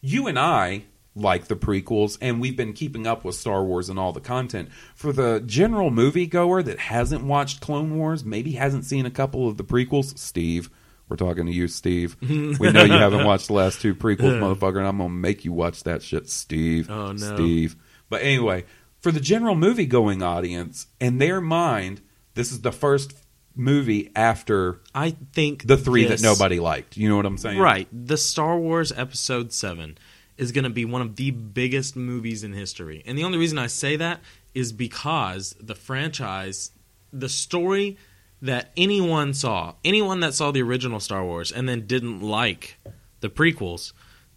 you and I like the prequels and we've been keeping up with Star Wars and all the content. For the general moviegoer that hasn't watched Clone Wars, maybe hasn't seen a couple of the prequels, Steve, we're talking to you, Steve. we know you haven't watched the last two prequels, motherfucker, and I'm gonna make you watch that shit, Steve. Oh, no. Steve. But anyway, for the general movie going audience, in their mind, this is the first movie after I think the three this- that nobody liked. You know what I'm saying? Right. The Star Wars Episode 7 is going to be one of the biggest movies in history. And the only reason I say that is because the franchise, the story that anyone saw, anyone that saw the original Star Wars and then didn't like the prequels,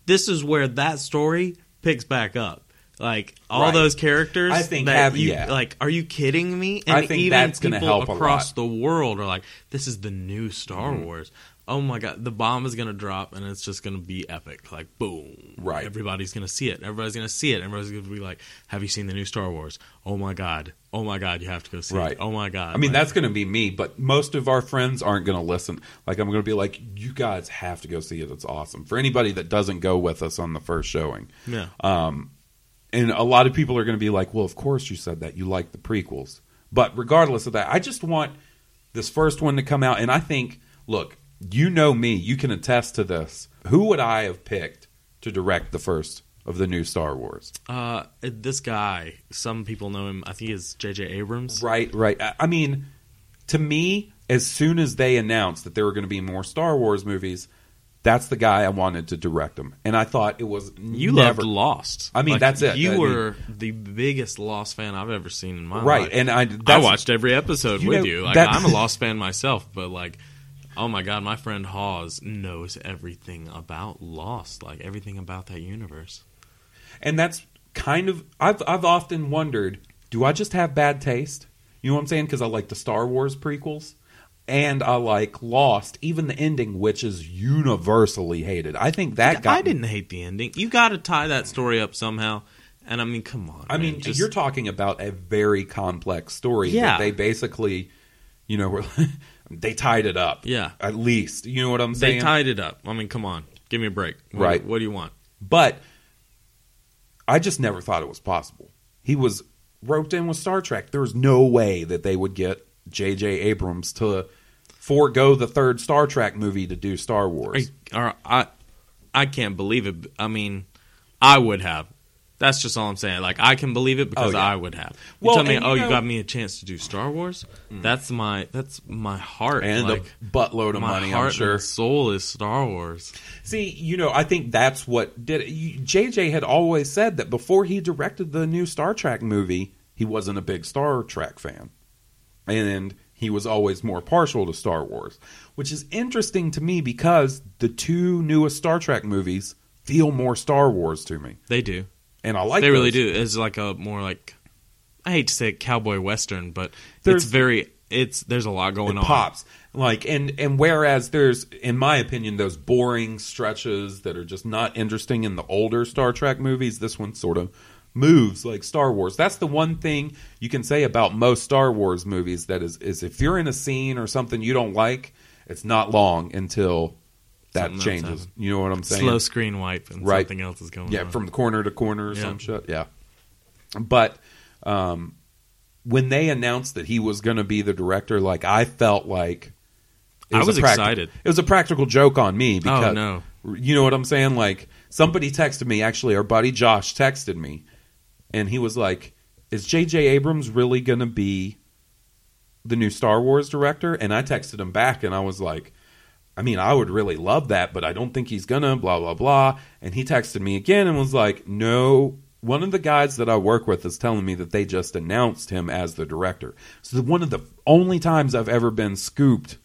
this is where that story picks back up. Like all Right. those characters, I think that have- you yeah. like. Are you kidding me? I And think even that's gonna people help across the world are like, "This is the new Star Mm-hmm. Wars." Oh my god, the bomb is gonna drop and it's just gonna be epic. Like boom, Right. Everybody's gonna see it. Everybody's gonna see it. Everybody's gonna be like, "Have you seen the new Star Wars?" Oh my god. Oh my god, you have to go see Right. it. Oh my god. I mean, Like, that's going to be me, but most of our friends aren't going to listen. Like, I'm going to be like, you guys have to go see it. It's awesome. For anybody that doesn't go with us on the first showing. yeah. Um, and a lot of people are going to be like, well, of course you said that. You like the prequels. But regardless of that, I just want this first one to come out. And I think, look, you know me. You can attest to this. Who would I have picked to direct the first of the new Star Wars? Uh, this guy, some people know him. I think is J.J. Abrams. Right, right. I- mean, to me, as soon as they announced that there were going to be more Star Wars movies, that's the guy I wanted to direct them. And I thought it was You never loved Lost. I mean, that's it. You I mean- were the biggest Lost fan I've ever seen in my right. life. Right, and I I watched every episode You with know, you. Like I'm a Lost fan myself, but like Oh my god, my friend Hawes knows everything about Lost, like everything about that universe. and that's kind of I've I've often wondered, do I just have bad taste? You know what I'm saying? Because I like the Star Wars prequels, and I like Lost, even the ending, which is universally hated. I think that got I didn't hate the ending. You got to tie that story up somehow. And I mean, come on. I man, mean, just- you're talking about a very complex story. Yeah. that they basically, you know, were they tied it up. Yeah. at least you know what I'm saying? they tied it up. I mean, come on, give me a break. What, Right. What do you want? But I just never thought it was possible. He was roped in with Star Trek. There was no way that they would get J.J. Abrams to forego the third Star Trek movie to do Star Wars. I, I, I can't believe it. I mean, I would have. That's just all I'm saying. Like I can believe it because Oh, yeah. I would have. You Well, tell me, you oh, know- you got me a chance to do Star Wars. Hmm. That's my that's my heart. and like, a buttload of my money, heart I'm sure. and soul is Star Wars. See, you know, I think that's what did it. JJ had always said that before he directed the new Star Trek movie, he wasn't a big Star Trek fan. And he was always more partial to Star Wars, which is interesting to me because the two newest Star Trek movies feel more Star Wars to me. They do. And I like they really do. It's like a more like I hate to say it, cowboy western, but There's- it's very it's there's a lot going it on. pops like and and whereas there's in my opinion those boring stretches that are just not interesting in the older star trek movies this one sort of moves like star wars that's the one thing you can say about most star wars movies that is is if you're in a scene or something you don't like it's not long until that changes you know what i'm saying Slow screen wipe and Right. something else is going yeah on. Yeah, from corner to corner or Yeah. some shit yeah but um when they announced that he was going to be the director like i felt like it I was practi- excited. it was a practical joke on me because Oh, no. you know what i'm saying like somebody texted me actually our buddy josh texted me and he was like is jj abrams really going to be the new star wars director and i texted him back and i was like I mean, I would really love that, but I don't think he's gonna, blah, blah, blah. And he texted me again and was like, no, one of the guys that I work with is telling me that they just announced him as the director. So, one of the only times I've ever been scooped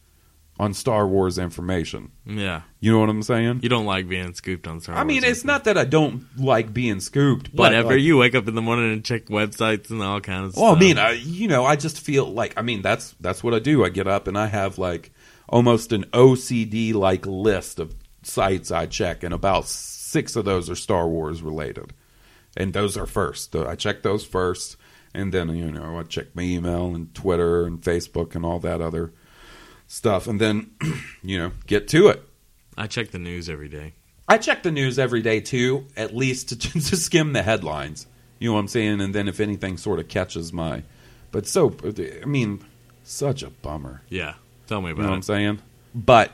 on Star Wars information. yeah. You know what I'm saying? You don't like being scooped on Star Wars. I mean, it's not that I don't like being scooped, but whatever. like- you wake up in the morning and check websites and all kinds of stuff. Well, I mean, I, you know, I just feel like I mean that's that's what I do. I get up and I have like almost an OCD like list of sites I check, and about six of those are Star Wars related, and those are first. I check those first, and then you know I check my email and Twitter and Facebook and all that other stuff, and then you know get to it. I check the news every day. I check the news every day too, at least to, to skim the headlines. You know what I'm saying? And then if anything sort of catches my, but so I mean, such a bummer. Yeah. Tell me You know about what I'm saying? But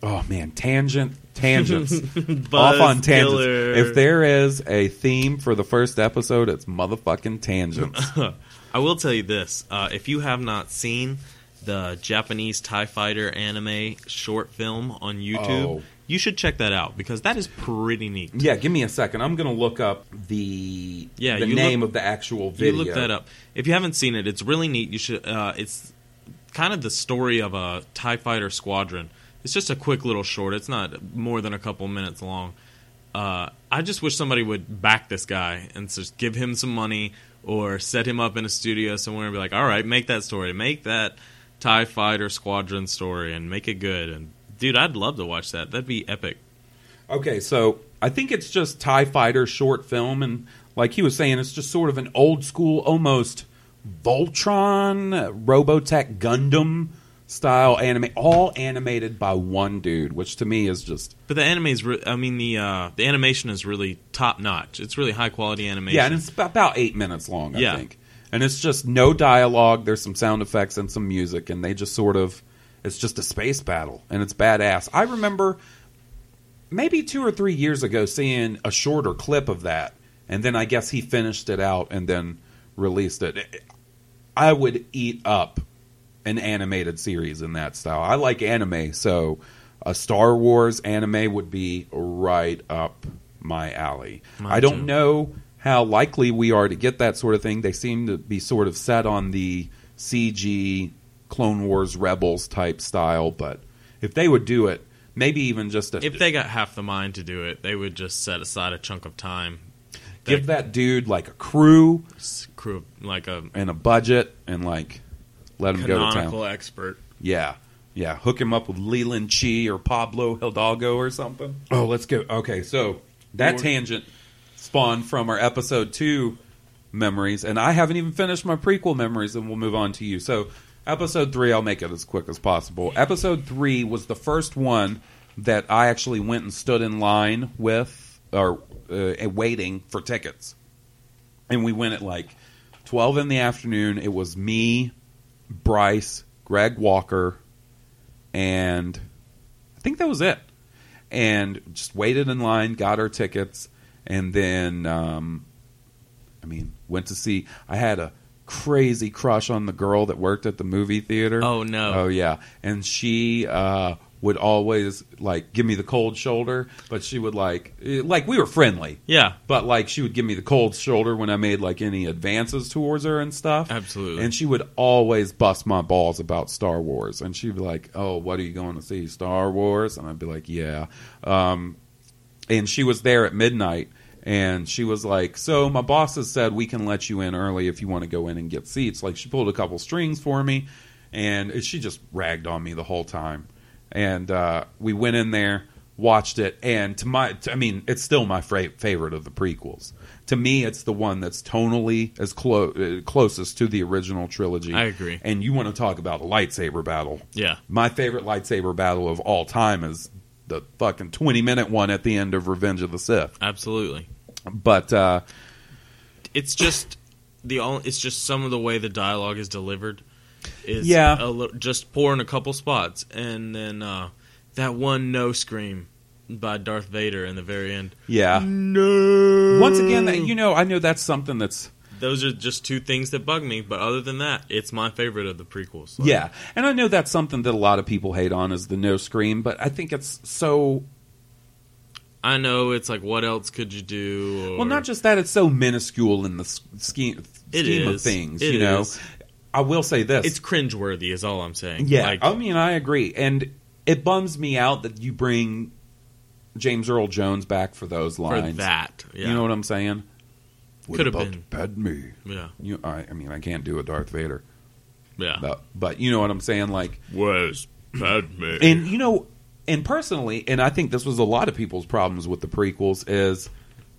oh man, tangent tangents off on tangents. killer. If there is a theme for the first episode, it's motherfucking tangents. I will tell you this: uh, if you have not seen the Japanese Tie Fighter anime short film on YouTube, Oh. you should check that out because that is pretty neat. yeah, give me a second. I'm gonna look up the Yeah, the name look- of the actual video. You look that up. If you haven't seen it, it's really neat. You should. Uh, it's kind of the story of a Tie Fighter squadron. It's just a quick little short. It's not more than a couple minutes long. Uh, I just wish somebody would back this guy and just give him some money or set him up in a studio somewhere and be like, "All right, make that story, make that Tie Fighter squadron story, and make it good." And dude, I'd love to watch that. That'd be epic. Okay, so I think it's just TIE Fighter short film, and like he was saying, it's just sort of an old school, almost Voltron, Robotech Gundam style anime, all animated by one dude, which to me is just But the anime is, re- I mean, the uh, the animation is really top notch. It's really high quality animation. yeah, and it's about eight minutes long, I Yeah. think, and it's just no dialogue. There's some sound effects and some music, and they just sort of it's just a space battle, and it's badass. I remember maybe two or three years ago seeing a shorter clip of that, and then I guess he finished it out and then released it. I would eat up an animated series in that style. I like anime, so a Star Wars anime would be right up my alley. Mine I don't too. know how likely we are to get that sort of thing. They seem to be sort of set on the CG Clone Wars Rebels type style. But if they would do it, maybe even just a, If they got half the mind to do it, they would just set aside a chunk of time. give that dude like a crew crew like a and a budget and like let him go to town. canonical expert. Yeah. Yeah. Hook him up with Leland Chee or Pablo Hidalgo or something. Oh, let's go. Okay. So that tangent spawned from our episode two memories, and I haven't even finished my prequel memories, and we'll move on to you. So, episode three, I'll make it as quick as possible. Episode three was the first one that I actually went and stood in line with or uh, waiting for tickets. And we went at like 12 in the afternoon. It was me, Bryce, Greg Walker, and I think that was it. And just waited in line, got our tickets, and then, um, I mean, went to see. I had a crazy crush on the girl that worked at the movie theater. Oh, no. Oh yeah, and she uh, would always like give me the cold shoulder, but she would like eh, like we were friendly. Yeah, But like she would give me the cold shoulder when I made like any advances towards her and stuff. Absolutely. And she would always bust my balls about Star Wars. And she'd be like, "Oh, what are you going to see? Star Wars?" And I'd be like, "Yeah." Um, and she was there at midnight. And she was like, "So my boss has said we can let you in early if you want to go in and get seats." Like she pulled a couple strings for me, and she just ragged on me the whole time. And uh, we went in there, watched it, and to my, I mean, it's still my fra- favorite of the prequels. To me, it's the one that's tonally as close uh, closest to the original trilogy. I agree. And you want to talk about a lightsaber battle? yeah. My favorite lightsaber battle of all time is the fucking twenty minute one at the end of Revenge of the Sith. Absolutely. But uh, It's just the only. It's just some of the way the dialogue is delivered. Is Yeah. a li- just poor in a couple spots, and then uh, that one no scream by Darth Vader in the very end. yeah, No. once again, that you know, I know that's something that's those are just two things that bug me. But other than that, it's my favorite of the prequels. Like, Yeah, and I know that's something that a lot of people hate on is the no scream, but I think it's so I know it's like, what else could you do? Or, well. Not just that; it's so minuscule in the s- scheme It scheme of things. It you know, is. I will say this: It's cringeworthy, is all I'm saying. yeah. Like, I mean, I agree, and it bums me out that you bring James Earl Jones back for those for lines. that. Yeah. You know what I'm saying? Could have been. Padme? Yeah. You, I, I mean, I can't do a Darth Vader, Yeah. but, but you know what I'm saying. Like, Where's Padme? and you know and personally and i think this was a lot of people's problems with the prequels is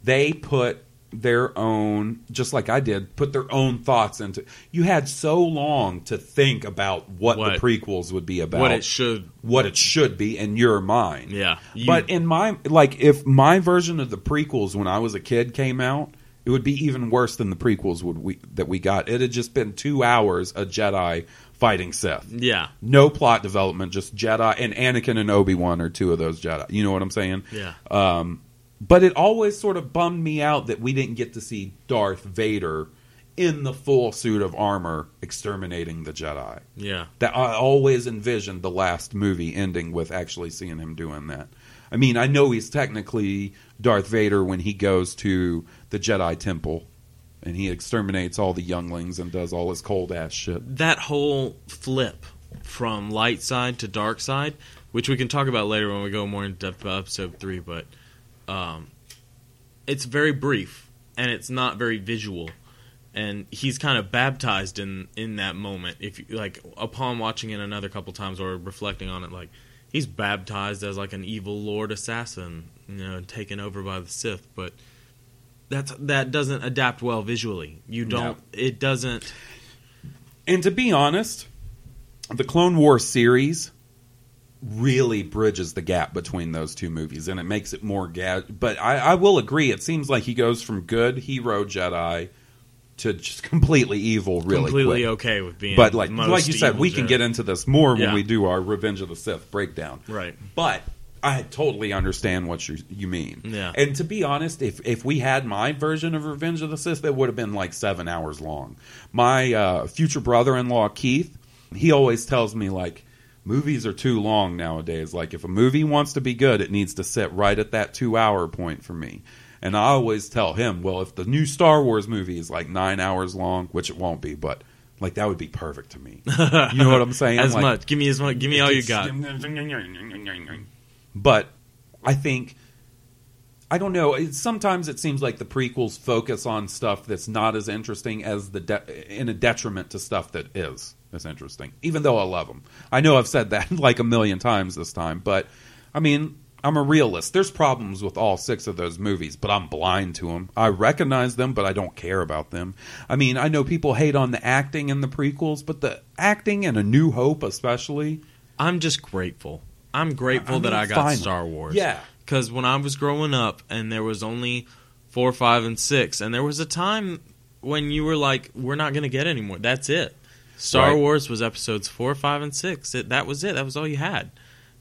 they put their own just like i did put their own thoughts into you had so long to think about what, What- the prequels would be about what it should. what it should be in your mind Yeah. You- but in my like if my version of the prequels when i was a kid came out it would be even worse than the prequels would we that we got it had just been two hours a jedi fighting sith yeah. no plot development, just Jedi and Anakin and Obi Wan are two of those Jedi. You know what I'm saying? Yeah. Um, but it always sort of bummed me out that we didn't get to see Darth Vader in the full suit of armor exterminating the Jedi. Yeah. That I always envisioned the last movie ending with actually seeing him doing that. I mean, I know he's technically Darth Vader when he goes to the Jedi Temple and he exterminates all the younglings and does all his cold ass shit. That whole flip from light side to dark side, which we can talk about later when we go more in depth about episode three, but um, it's very brief and it's not very visual. And he's kind of baptized in in that moment. If you, like upon watching it another couple times or reflecting on it, like he's baptized as like an evil lord assassin, you know, taken over by the Sith. But that's that doesn't adapt well visually. You don't. It doesn't. And to be honest, the Clone Wars series really bridges the gap between those two movies, and it makes it more ga- But I, I will agree, it seems like he goes from good hero Jedi to just completely evil really completely quick. okay with being. But like like you said, we can get into this more when we do our Revenge of the Sith breakdown. right. But I totally understand what you you mean. Yeah. And to be honest, if if we had my version of Revenge of the Sith, that would have been like seven hours long. My uh, future brother-in-law Keith, he always tells me like movies are too long nowadays. Like if a movie wants to be good, it needs to sit right at that two-hour point for me. And I always tell him, well, if the new Star Wars movie is like nine hours long, which it won't be, but Like that would be perfect to me. You know what I'm saying? as Like, much. Give me as much. Give me all you got. But I think I don't know. It, sometimes it seems like the prequels focus on stuff that's not as interesting as the de- in a detriment to stuff that is as interesting. Even though I love them, I know I've said that like a million times this time. But I mean, I'm a realist. There's problems with all six of those movies, but I'm blind to them. I recognize them, but I don't care about them. I mean, I know people hate on the acting in the prequels, but the acting in A New Hope, especially. I'm just grateful. I'm grateful I mean, that I got finally. Star Wars. Yeah. Because when I was growing up and there was only four, five, and six, and there was a time when you were like, we're not going to get any more. That's it. Star Right. Wars was episodes four, five, and six. It, that was it. That was all you had.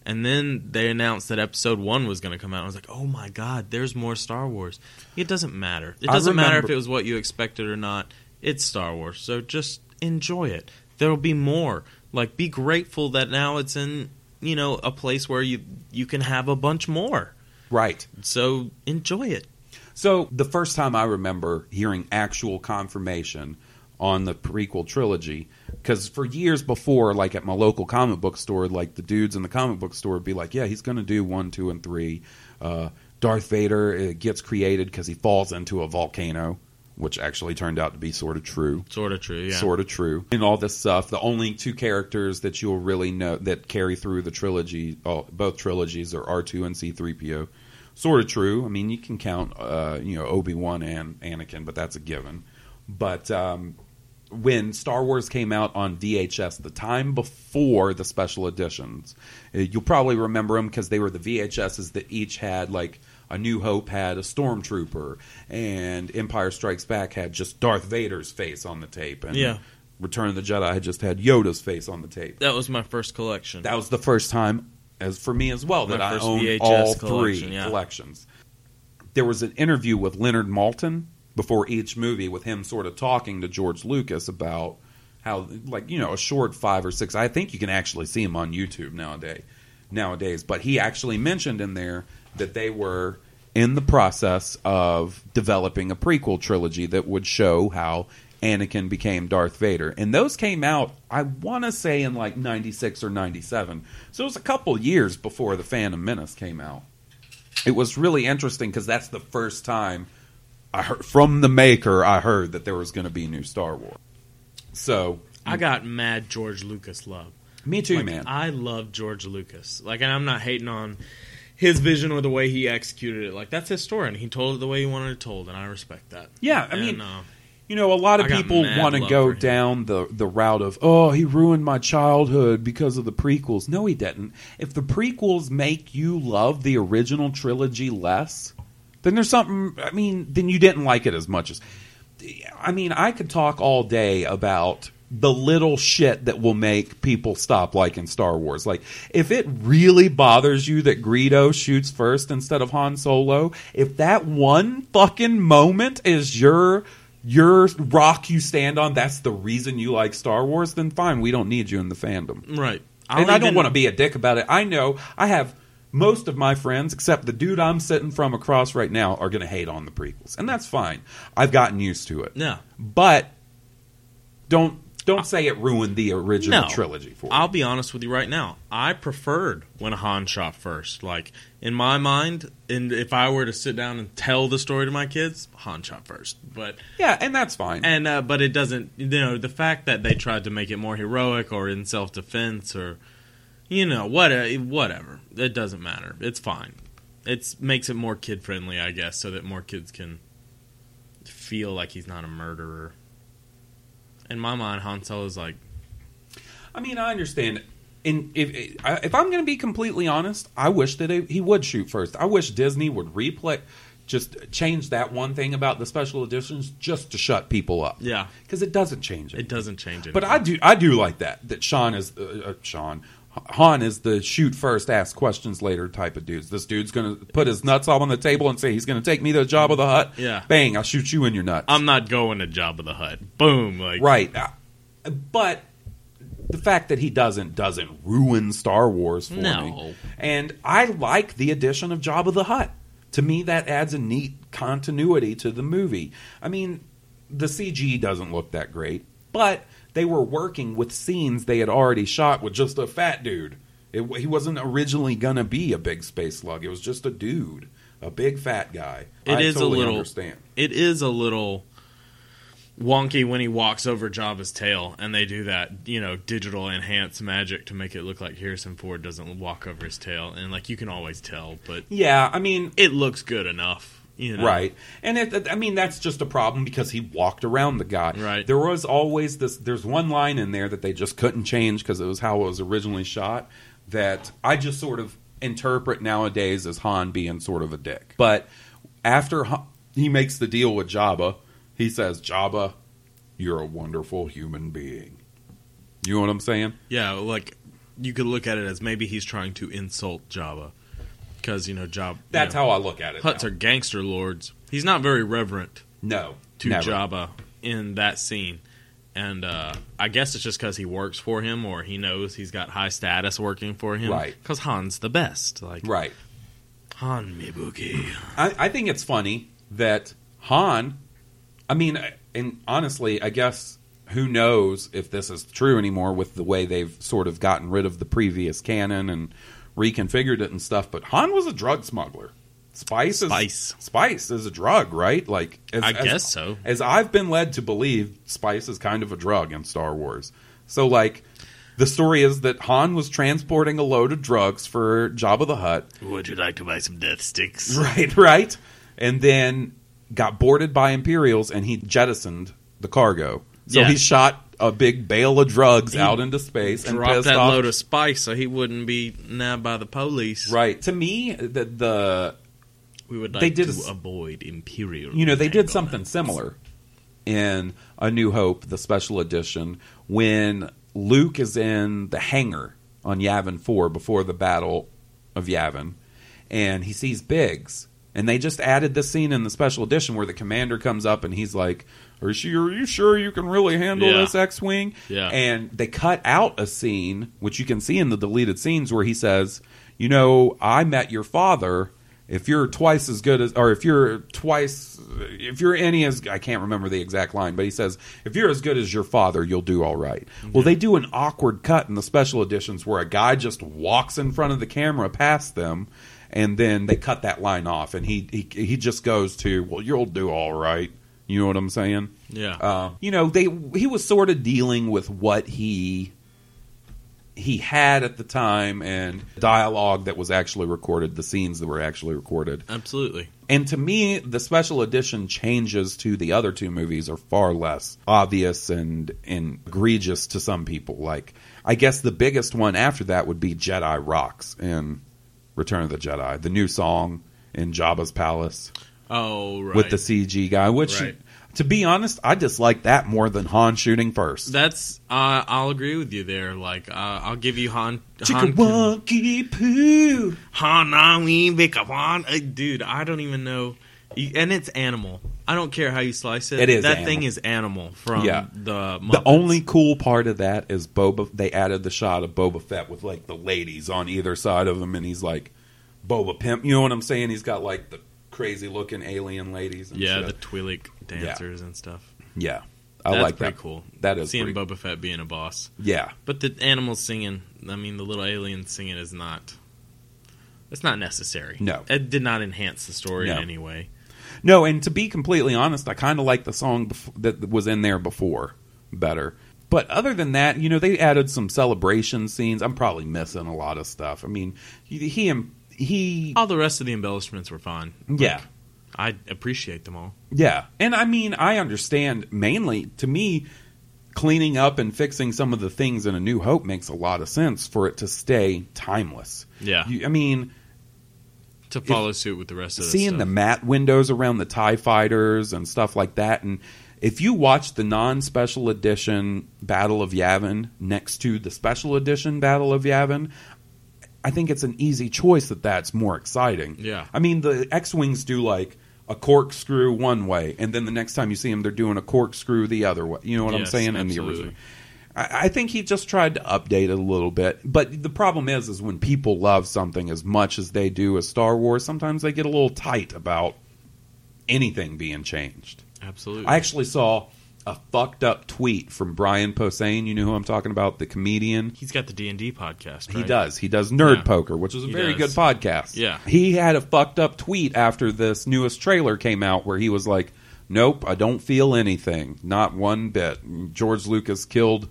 And then they announced that episode one was going to come out. I was like, oh my God, there's more Star Wars. It doesn't matter. It doesn't matter if it was what you expected or not. It's Star Wars. So just enjoy it. There'll be more. Like, be grateful that now it's in, you know, a place where you, you can have a bunch more. Right. So enjoy it. So the first time I remember hearing actual confirmation on the prequel trilogy, because for years before, like at my local comic book store, like the dudes in the comic book store would be like, "Yeah, he's going to do one, two, and three. Uh, Darth Vader uh, gets created because he falls into a volcano, which actually turned out to be sort of true." Sort of true, yeah. sort of true. And all this stuff, the only two characters that you'll really know that carry through the trilogy, oh, both trilogies, are R two and C three PO. Sort of true. I mean, you can count, uh, you know, Obi Wan and Anakin, but that's a given. But um, when Star Wars came out on VHS, the time before the special editions, uh, you'll probably remember them because they were the VHSs that each had like. A New Hope had a stormtrooper, and Empire Strikes Back had just Darth Vader's face on the tape, and Yeah. Return of the Jedi had just had Yoda's face on the tape. That was my first collection. That was the first time, as for me as well, My that I owned VHS all collection, three yeah. collections. There was an interview with Leonard Maltin before each movie, with him sort of talking to George Lucas about how, like you know, a short five or six. I think you can actually see him on YouTube nowadays. Nowadays, but he actually mentioned in there that they were in the process of developing a prequel trilogy that would show how Anakin became Darth Vader. And those came out, I want to say, in like 96 or 97. So it was a couple years before The Phantom Menace came out. It was really interesting because that's the first time I heard from the maker, I heard that there was going to be new Star Wars. So, I got mad George Lucas love. me too, Like, man. I love George Lucas. Like, and I'm not hating on his vision or the way he executed it. Like, that's his story, and he told it the way he wanted it told, and I respect that. yeah, I And, mean, uh, You know, a lot of people want to go down the the route of, oh, he ruined my childhood because of the prequels. No, he didn't. If the prequels make you love the original trilogy less, then there's something. I mean, then you didn't like it as much as. I mean, I could talk all day about the little shit that will make people stop liking Star Wars. Like, if it really bothers you that Greedo shoots first instead of Han Solo, if that one fucking moment is your your rock you stand on, that's the reason you like Star Wars, then fine, we don't need you in the fandom. right. and I don't want to be a dick about it. I know I have most of my friends, except the dude I'm sitting from across right now, are going to hate on the prequels, and that's fine. I've gotten used to it. Yeah. But don't don't say it ruined the original No. trilogy for me. I'll you. be honest with you right now. I preferred when Han shot first. Like in my mind, and if I were to sit down and tell the story to my kids, Han shot first. But Yeah, and that's fine. and uh, but it doesn't. You know, the fact that they tried to make it more heroic or in self defense or you know what whatever. It doesn't matter. It's fine. It makes it more kid friendly, I guess, so that more kids can feel like he's not a murderer. In my mind, Han is like I mean, I understand. And if if I'm going to be completely honest, I wish that he would shoot first. I wish Disney would replay, just change that one thing about the special editions, just to shut people up. Yeah. because it doesn't change it. it doesn't change it. But I do, I do like that. That Sean is uh, uh, Sean. Han is the shoot first, ask questions later type of dudes. This dude's going to put his nuts all on the table and say he's going to take me to Jabba the Hutt. Yeah. bang! I'll shoot you in your nuts. I'm not going to Jabba the Hutt. Boom, like Right. Uh, But the fact that he doesn't doesn't ruin Star Wars for No. me. And I like the addition of Jabba the Hutt. To me, that adds a neat continuity to the movie. I mean, the CG doesn't look that great. but they were working with scenes they had already shot with just a fat dude. It, he wasn't originally gonna be a big space slug. It was just a dude, a big fat guy. It I is totally a little. understand. It is a little wonky when he walks over Jabba's tail, and they do that, you know, digital enhanced magic to make it look like Harrison Ford doesn't walk over his tail, and like you can always tell, but Yeah, I mean, it looks good enough, you know. Right. And it, I mean, that's just a problem because he walked around the guy. Right. There was always this, there's one line in there that they just couldn't change because it was how it was originally shot that I just sort of interpret nowadays as Han being sort of a dick. But after Han, he makes the deal with Jabba, he says, Jabba, you're a wonderful human being. You know what I'm saying? Yeah, like you could look at it as maybe he's trying to insult Jabba, because you know Jabba. That's how I look at it. Hutts now. are gangster lords. He's not very reverent No. to never. Jabba in that scene. And uh, I guess it's just because he works for him, or he knows he's got high status working for him. Right. Because Han's the best. Like Right. Han Mibuki. I, I think it's funny that Han. I mean, and honestly, I guess who knows if this is true anymore with the way they've sort of gotten rid of the previous canon and reconfigured it and stuff. But Han was a drug smuggler. Spice is Spice. spice is a drug, right? Like, as, I as- guess so. As I've been led to believe, spice is kind of a drug in Star Wars. So, like, the story is that Han was transporting a load of drugs for Jabba the Hutt, Would you like to buy some death sticks? Right, right. And then got boarded by Imperials and he jettisoned the cargo. So Yeah. he shot a big bale of drugs He out into space and Drop pissed that off. load of spice so he wouldn't be nabbed by the police. right. To me, the, the We would like They did to a avoid imperial. you know they did something similar in A New Hope, the special edition, when Luke is in the hangar on Yavin Four before the Battle of Yavin, and he sees Biggs, and they just added this scene in the special edition where the commander comes up and he's like, "Are you, are you sure you can really handle Yeah. this X-wing?" Yeah. and they cut out a scene which you can see in the deleted scenes where he says, "You know, I met your father." if you're twice as good as, or if you're twice, if you're any as, I can't remember the exact line, but he says, if you're as good as your father, you'll do all right. Mm-hmm. Well, they do an awkward cut in the special editions where a guy just walks in front of the camera past them, and then they cut that line off, and he he he just goes to, well, you'll do all right. You know what I'm saying? Yeah. Uh, you know, they he was sort of dealing with what he he had at the time and dialogue that was actually recorded, the scenes that were actually recorded. Absolutely. And to me, the special edition changes to the other two movies are far less obvious and, and egregious to some people. Like, I guess the biggest one after that would be Jedi Rocks in Return of the Jedi, the new song in Jabba's palace Oh, right. with the CG guy, which, Right. to be honest, I dislike that more than Han shooting first. That's uh, I'll agree with you there. Like uh, I'll give you Han. Han, Chicka poo. Han, Han, we make a Han. Uh, dude. I don't even know. And it's animal. I don't care how you slice it. It is that animal. thing is animal from Yeah. the. The only cool part of that is Boba. They added the shot of Boba Fett with like the ladies on either side of him, and he's like Boba Pimp. You know what I'm saying? He's got like the crazy looking alien ladies. And yeah, shit. the Twi'lek dancers and stuff. yeah. I like that. That's like pretty that. cool. That is seeing pretty- Boba Fett being a boss. Yeah, But the animals singing, I mean, the little aliens singing is not. It's not necessary. No. it did not enhance the story No. in any way. no. And to be completely honest, I kind of like the song bef- that was in there before better. But other than that, you know, they added some celebration scenes. I'm probably missing a lot of stuff. I mean, he he, he All the rest of the embellishments were fine. yeah. I appreciate them all. Yeah. And I mean, I understand mainly to me cleaning up and fixing some of the things in a new hope makes a lot of sense for it to stay timeless. Yeah, You, I mean, to follow suit with the rest of the seeing the matte windows around the tie fighters and stuff like that and if you watch the non-special edition Battle of Yavin next to the special edition Battle of Yavin, I think it's an easy choice that that's more exciting. Yeah. I mean, the X-wings do like a corkscrew one way, and then the next time you see them, they're doing a corkscrew the other way. You know what I'm Yes, saying? In the original, I, I think he just tried to update it a little bit. But the problem is, is when people love something as much as they do as Star Wars, sometimes they get a little tight about anything being changed. Absolutely. I actually saw a fucked up tweet from Brian Posehn. You know who I'm talking about, the comedian. He's got the D and D podcast. He does. He does Nerd Yeah. Poker, which is a He very does. good podcast. Yeah. He had a fucked up tweet after this newest trailer came out where he was like, Nope, I don't feel anything. Not one bit. George Lucas killed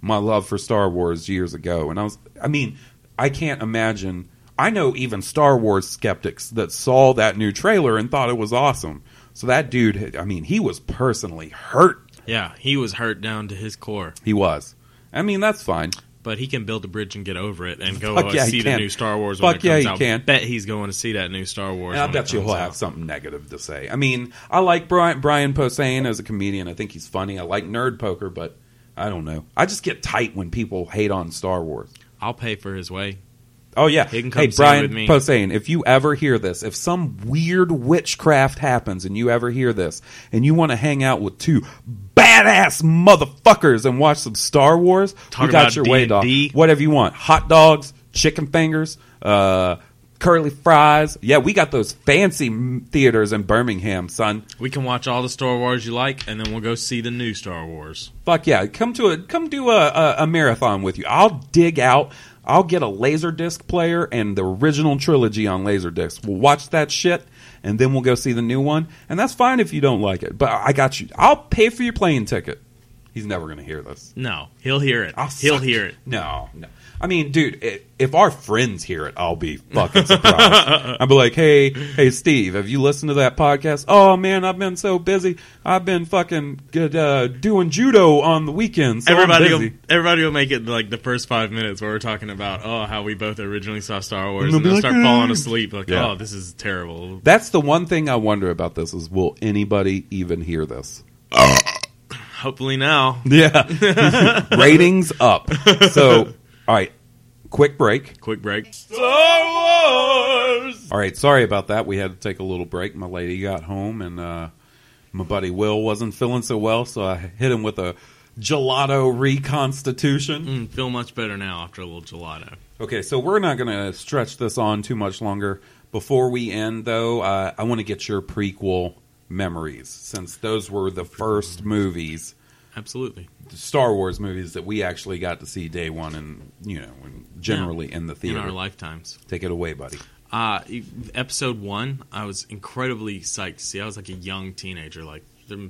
my love for Star Wars years ago. And I was I mean, I can't imagine I know even Star Wars skeptics that saw that new trailer and thought it was awesome. So that dude, I mean, he was personally hurt. Yeah, he was hurt down to his core, He was. I mean, that's fine. but he can build a bridge and get over it and go uh, yeah, see the can. new Star Wars. When Fuck it yeah, comes he out. can. Bet he's going to see that new Star Wars. And I when bet you he'll have something negative to say. I mean, I like Brian, Brian Posehn as a comedian. I think he's funny. I like Nerd Poker, but I don't know. I just get tight when people hate on Star Wars. I'll pay for his way. Oh yeah, He can come hey see Brian with me. Posehn, if you ever hear this, if some weird witchcraft happens and you ever hear this, and you want to hang out with two badass motherfuckers and watch some Star Wars, Talk we got your way, dog. D&D. Whatever you want, hot dogs, chicken fingers, uh, curly fries. Yeah, we got those fancy theaters in Birmingham, son. We can watch all the Star Wars you like, and then we'll go see the new Star Wars. Fuck yeah, come to a come do a, a, a marathon with you. I'll dig out. I'll get a laserdisc player and the original trilogy on laserdisc. We'll watch that shit, and then we'll go see the new one. And that's fine if you don't like it. But I got you. I'll pay for your plane ticket. He's never gonna hear this. No, he'll hear it. I'll he'll hear it. No, no. I mean, dude, if our friends hear it, I'll be fucking surprised. I'll be like, hey, hey, Steve, have you listened to that podcast? Oh man, I've been so busy. I've been fucking good, uh, doing judo on the weekends. So everybody, will, everybody will make it like the first five minutes where we're talking about oh how we both originally saw Star Wars, And they'll like, start falling asleep. Like Yeah. oh this is terrible. That's the one thing I wonder about this is will anybody even hear this? Hopefully now. Yeah. Ratings up. So, all right, quick break. Quick break. All right, sorry about that. We had to take a little break. My lady got home and uh, my buddy Will wasn't feeling so well, so I hit him with a gelato reconstitution. Mm, feel much better now after a little gelato. Okay, so we're not going to stretch this on too much longer. Before we end, though, uh, I want to get your prequel memories since those were the first movies, Absolutely. Star Wars movies that we actually got to see day one, and you know, and generally in the In theater. our lifetimes. Take it away, buddy. Uh, episode one, I was incredibly psyched to see. I was like a young teenager, like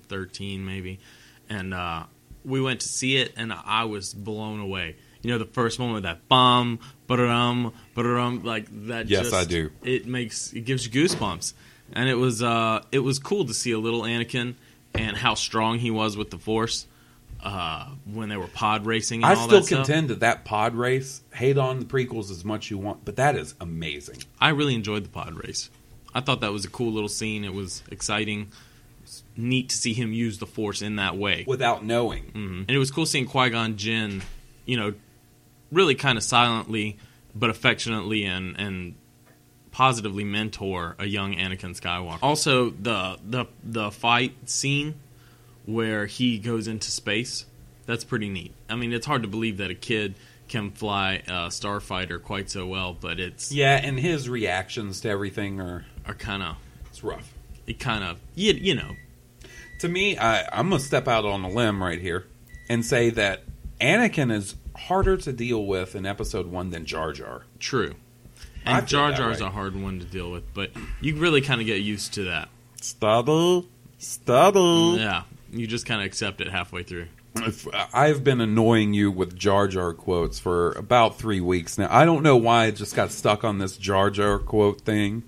thirteen maybe, and uh, we went to see it, and I was blown away. You know, the first moment that bomb, ba-da-dum, ba-da-dum, like that. Yes, just- I do. It makes it gives you goosebumps, and it was uh, it was cool to see a little Anakin and how strong he was with the Force. Uh, when they were pod racing, and I all still that stuff. contend that that pod race. Hate on the prequels as much you want, but that is amazing. I really enjoyed the pod race. I thought that was a cool little scene. It was exciting. It's neat to see him use the force in that way. Without knowing, hmm And it was cool seeing Qui Gon Jinn, you know, really kind of silently but affectionately and and positively mentor a young Anakin Skywalker. Also, the the the fight scene where he goes into space. That's pretty neat. I mean, it's hard to believe that a kid can fly a starfighter quite so well, but it's yeah, and his reactions to everything are are kind of it's rough. it kind of you, you know To me, I, I'm gonna step out on a limb right here and say that Anakin is harder to deal with in Episode One than Jar Jar. true. And feel Jar Jar's way. a hard one to deal with, but you really kind of get used to that. Stubble, stubble. Yeah, you just kind of accept it halfway through. If- I've been annoying you with Jar Jar quotes for about three weeks now. I don't know why I just got stuck on this Jar Jar quote thing.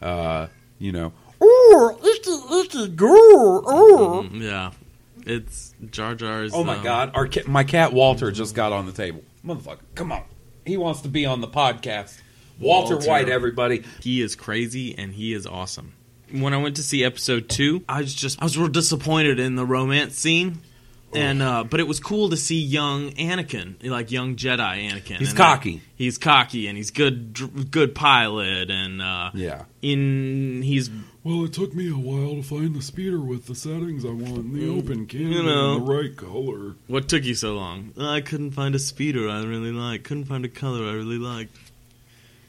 Uh, you know, oh, it's a girl. Oh. Mm, yeah, it's Jar Jar's. Oh my um, God! Our ca- my cat Walter just got on the table. Motherfucker, come on! He wants to be on the podcast. Walter, Walter. White, everybody. He is crazy and he is awesome. When I went to see episode two, I was just I was real disappointed in the romance scene. And uh, but it was cool to see young Anakin, like young Jedi Anakin. He's And, cocky. uh, he's cocky, and he's good, good pilot, and uh, Yeah. in he's Well, it took me a while to find the speeder with the settings I want, and the open cannon, you know. and the right color. What took you so long? I couldn't find a speeder I really liked. Couldn't find a color I really liked.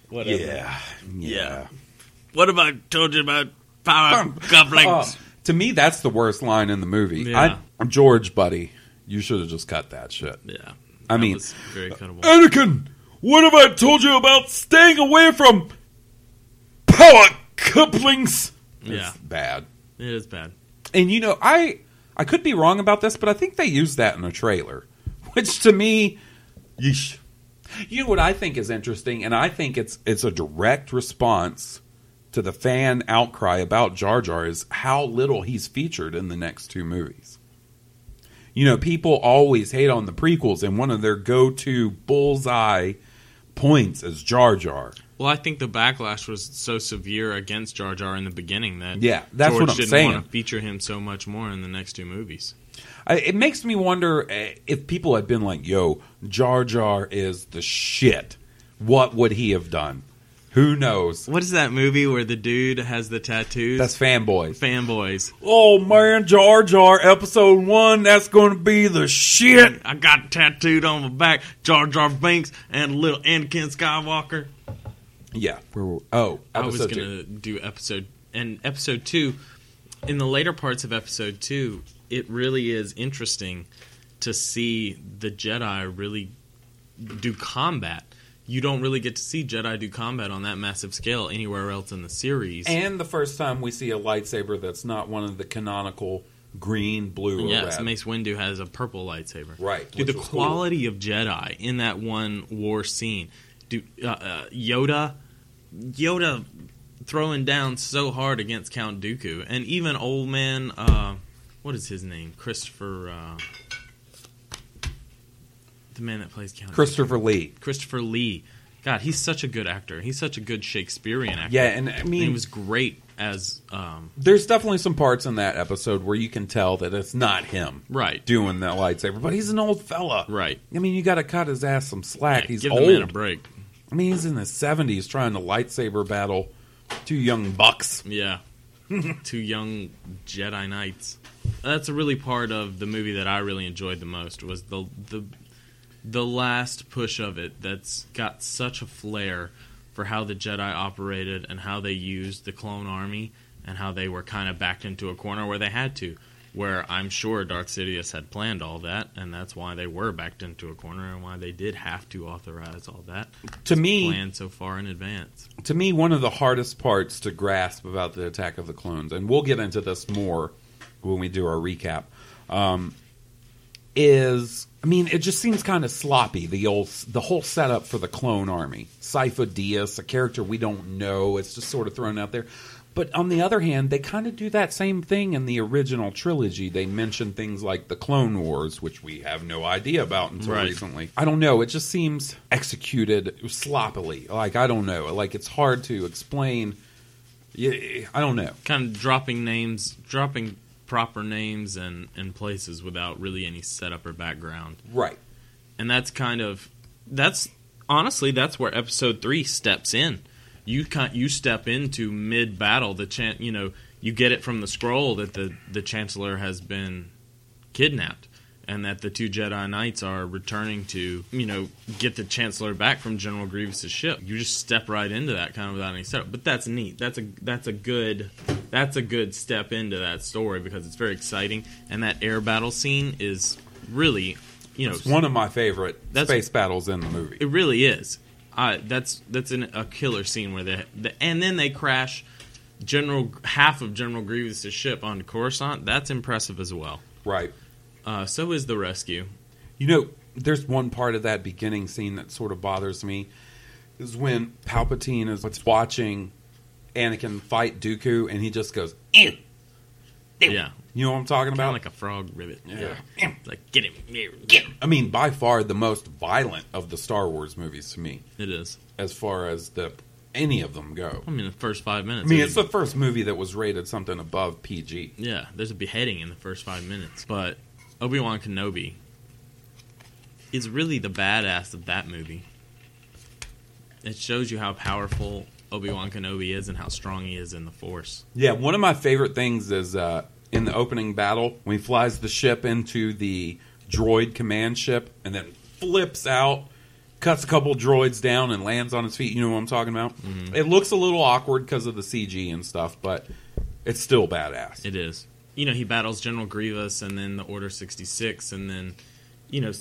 Whatever. Yeah, Yeah. What about told you about power cufflinks? Oh, to me, that's the worst line in the movie. Yeah. I George, buddy, you should have just cut that shit. Yeah, I mean- very uh, cuttable. Anakin, what have I told you about staying away from power couplings? yeah, It's bad. it is bad. And you know, I I could be wrong about this, but I think they used that in a trailer, which to me, yeesh. You know what I think is interesting, and I think it's it's a direct response to the fan outcry about Jar Jar is how little he's featured in the next two movies. You know, people always hate on the prequels, and one of their go-to bullseye points is Jar Jar. Well, I think the backlash was so severe against Jar Jar in the beginning that Yeah, that's George what I'm didn't saying. want to feature him so much more in the next two movies. I, it makes me wonder uh, if people had been like, "Yo, Jar Jar is the shit." What would he have done? Who knows? What is that movie where the dude has the tattoos? That's fanboys. fanboys. Oh man, Jar Jar, episode one. That's going to be the shit. I got tattooed on my back Jar Jar Binks and little Anakin Skywalker. Yeah. Oh, I was gonna two. do episode and episode two. In the later parts of episode two, it really is interesting to see the Jedi really do combat. You don't really get to see Jedi do combat on that massive scale anywhere else in the series. And the first time we see a lightsaber that's not one of the canonical green, blue, or yes, red. Mace Windu has a purple lightsaber. Right, Dude, the was cool. quality of Jedi in that one war scene. Dude, uh, uh, Yoda, Yoda throwing down so hard against Count Dooku, and even old man, uh, what is his name? Christopher, uh, the man that plays Count. Christopher Lee. Christopher Lee. God, he's such a good actor. He's such a good Shakespearean actor. Yeah, and I mean, he was great as um, there's definitely some parts in that episode where you can tell that it's not him right, doing that lightsaber, but he's an old fella. right. I mean, you got to cut his ass some slack. Yeah, he's give old. the man a break. I mean, he's in his seventies trying to lightsaber battle two young bucks. Yeah. Two young Jedi Knights. That's a really part of the movie that I really enjoyed the most was the the the last push of it that's got such a flair for how the Jedi operated and how they used the clone army and how they were kind of backed into a corner where they had to. Where I'm sure Darth Sidious had planned all that, and that's why they were backed into a corner, and why they did have to authorize all that. To me, planned so far in advance. to me, one of the hardest parts to grasp about the Attack of the Clones, and we'll get into this more when we do our recap, um, is I mean, it just seems kind of sloppy. The old, the whole setup for the clone army, Sifo Dyas, a character we don't know. It's just sort of thrown out there. But on the other hand, they kind of do that same thing in the original trilogy. They mention things like the Clone Wars, which we have no idea about until Right. recently. I don't know. It just seems executed sloppily. Like I don't know. Like it's hard to explain. Yeah, I don't know. kind of dropping names, dropping proper names and, and places without really any setup or background. Right. And that's kind of that's honestly that's where episode 3 steps in. You can you step into mid battle the chan you know, you get it from the scroll that the the chancellor has been kidnapped and that the two Jedi Knights are returning to, you know, get the Chancellor back from General Grievous's ship. You just step right into that kind of without any setup. But that's neat. That's a that's a good that's a good step into that story because it's very exciting and that air battle scene is really, you know, It's one of my favorite space battles in the movie. it really is. Uh, that's that's an, a killer scene where they the, and then they crash General half of General Grievous's ship onto Coruscant. That's impressive as well. right. Uh, so is the rescue. You know, there's one part of that beginning scene that sort of bothers me is when Palpatine is watching Anakin fight Dooku and he just goes, "Eh." Yeah, you know what I'm talking about? like a frog rivet. Yeah. like get him, get him. I mean, by far the most violent of the Star Wars movies to me, It is. as far as the any of them go. I mean, the first five minutes. I mean, it's the first movie that was rated something above PG. yeah. There's a beheading in the first five minutes, but Obi Wan Kenobi is really the badass of that movie. It shows you how powerful Obi Wan Kenobi is and how strong he is in the Force. Yeah, one of my favorite things is uh, in the opening battle when he flies the ship into the droid command ship and then flips out, cuts a couple droids down, and lands on his feet. You know what I'm talking about? It looks a little awkward because of the CG and stuff, but it's still badass. It is. You know he battles General Grievous and then the Order sixty six and then you know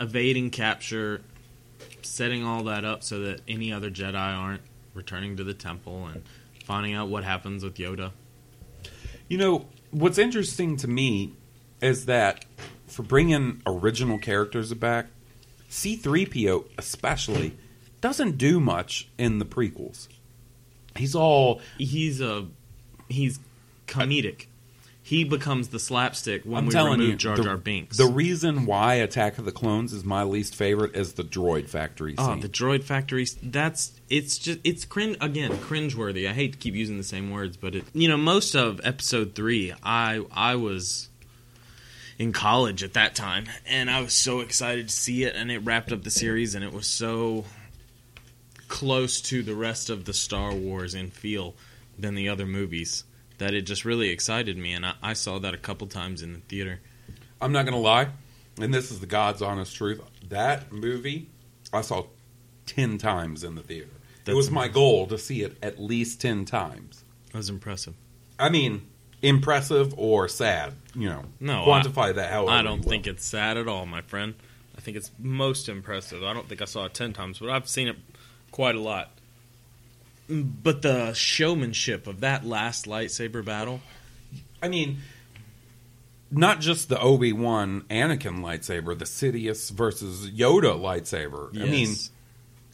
evading capture, setting all that up so that any other Jedi aren't returning to the temple and finding out what happens with Yoda. You know, what's interesting to me is that for bringing original characters back, C3PO especially doesn't do much in the prequels. He's all He's a he's comedic. He becomes the slapstick when I'm we remove you, Jar the, Jar Binks. the reason why Attack of the Clones is my least favorite is the droid factory Oh, the droid factory. That's it's just it's cringe again, cringeworthy. I hate to keep using the same words, but it you know most of episode three, I I was in college at that time, and I was so excited to see it, and it wrapped up the series, and it was so close to the rest of the Star Wars in feel than the other movies that it just really excited me, and I, I saw that a couple times in the theater. I'm not gonna lie, and this is the God's honest truth. That movie I saw ten times in the theater. it That's was my goal to see it at least ten times. That was impressive. I mean, impressive or sad, you know. No, quantify that however. I don't think it's sad at all, my friend. I think it's most impressive. I don't think I saw it ten times, but I've seen it quite a lot. But the showmanship of that last lightsaber battle, I mean, not just the Obi Wan Anakin lightsaber, the Sidious versus Yoda lightsaber. I mean,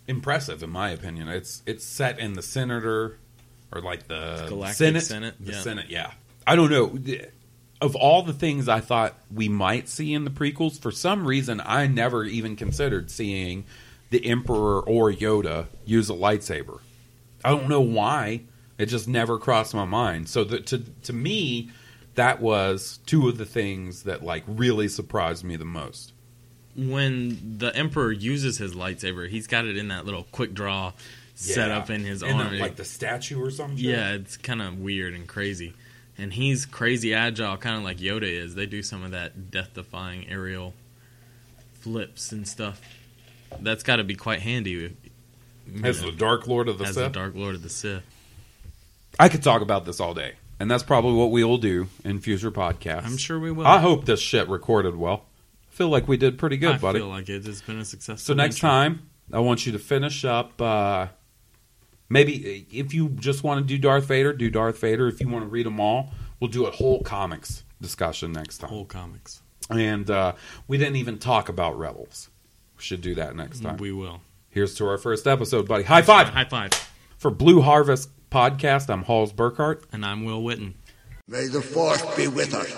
impressive in my opinion. It's it's set in the senator or like the Galactic Senate. Senate, The yeah. Senate, yeah. I don't know. Of all the things I thought we might see in the prequels, for some reason I never even considered seeing the Emperor or Yoda use a lightsaber. I don't know why. It just never crossed my mind. So that to to me, that was two of the things that like really surprised me the most. when the Emperor uses his lightsaber, he's got it in that little quick draw set Yeah. up in his And arm. then, like the statue or something. Yeah, it's kind of weird and crazy. And he's crazy agile, kind of like Yoda is. They do some of that death defying aerial flips and stuff. That's got to be quite handy. As the Dark Lord of the as the Sith. Dark Lord of the Sith. I could talk about this all day, and that's probably what we will do in future podcasts. I'm sure we will. I hope this shit recorded well. I feel like we did pretty good, I buddy. feel like it. It's been a successful. So next venture. time, I want you to finish up. Uh, maybe if you just want to do Darth Vader, do Darth Vader. If you want to read them all, we'll do a whole comics discussion next time. whole comics. And uh, we didn't even talk about Rebels. We should do that next time. We will. Here's to our first episode, buddy. High five High five. for Blue Harvest podcast. I'm Hawes Burkhart. And I'm Will Witten. May the force be with us.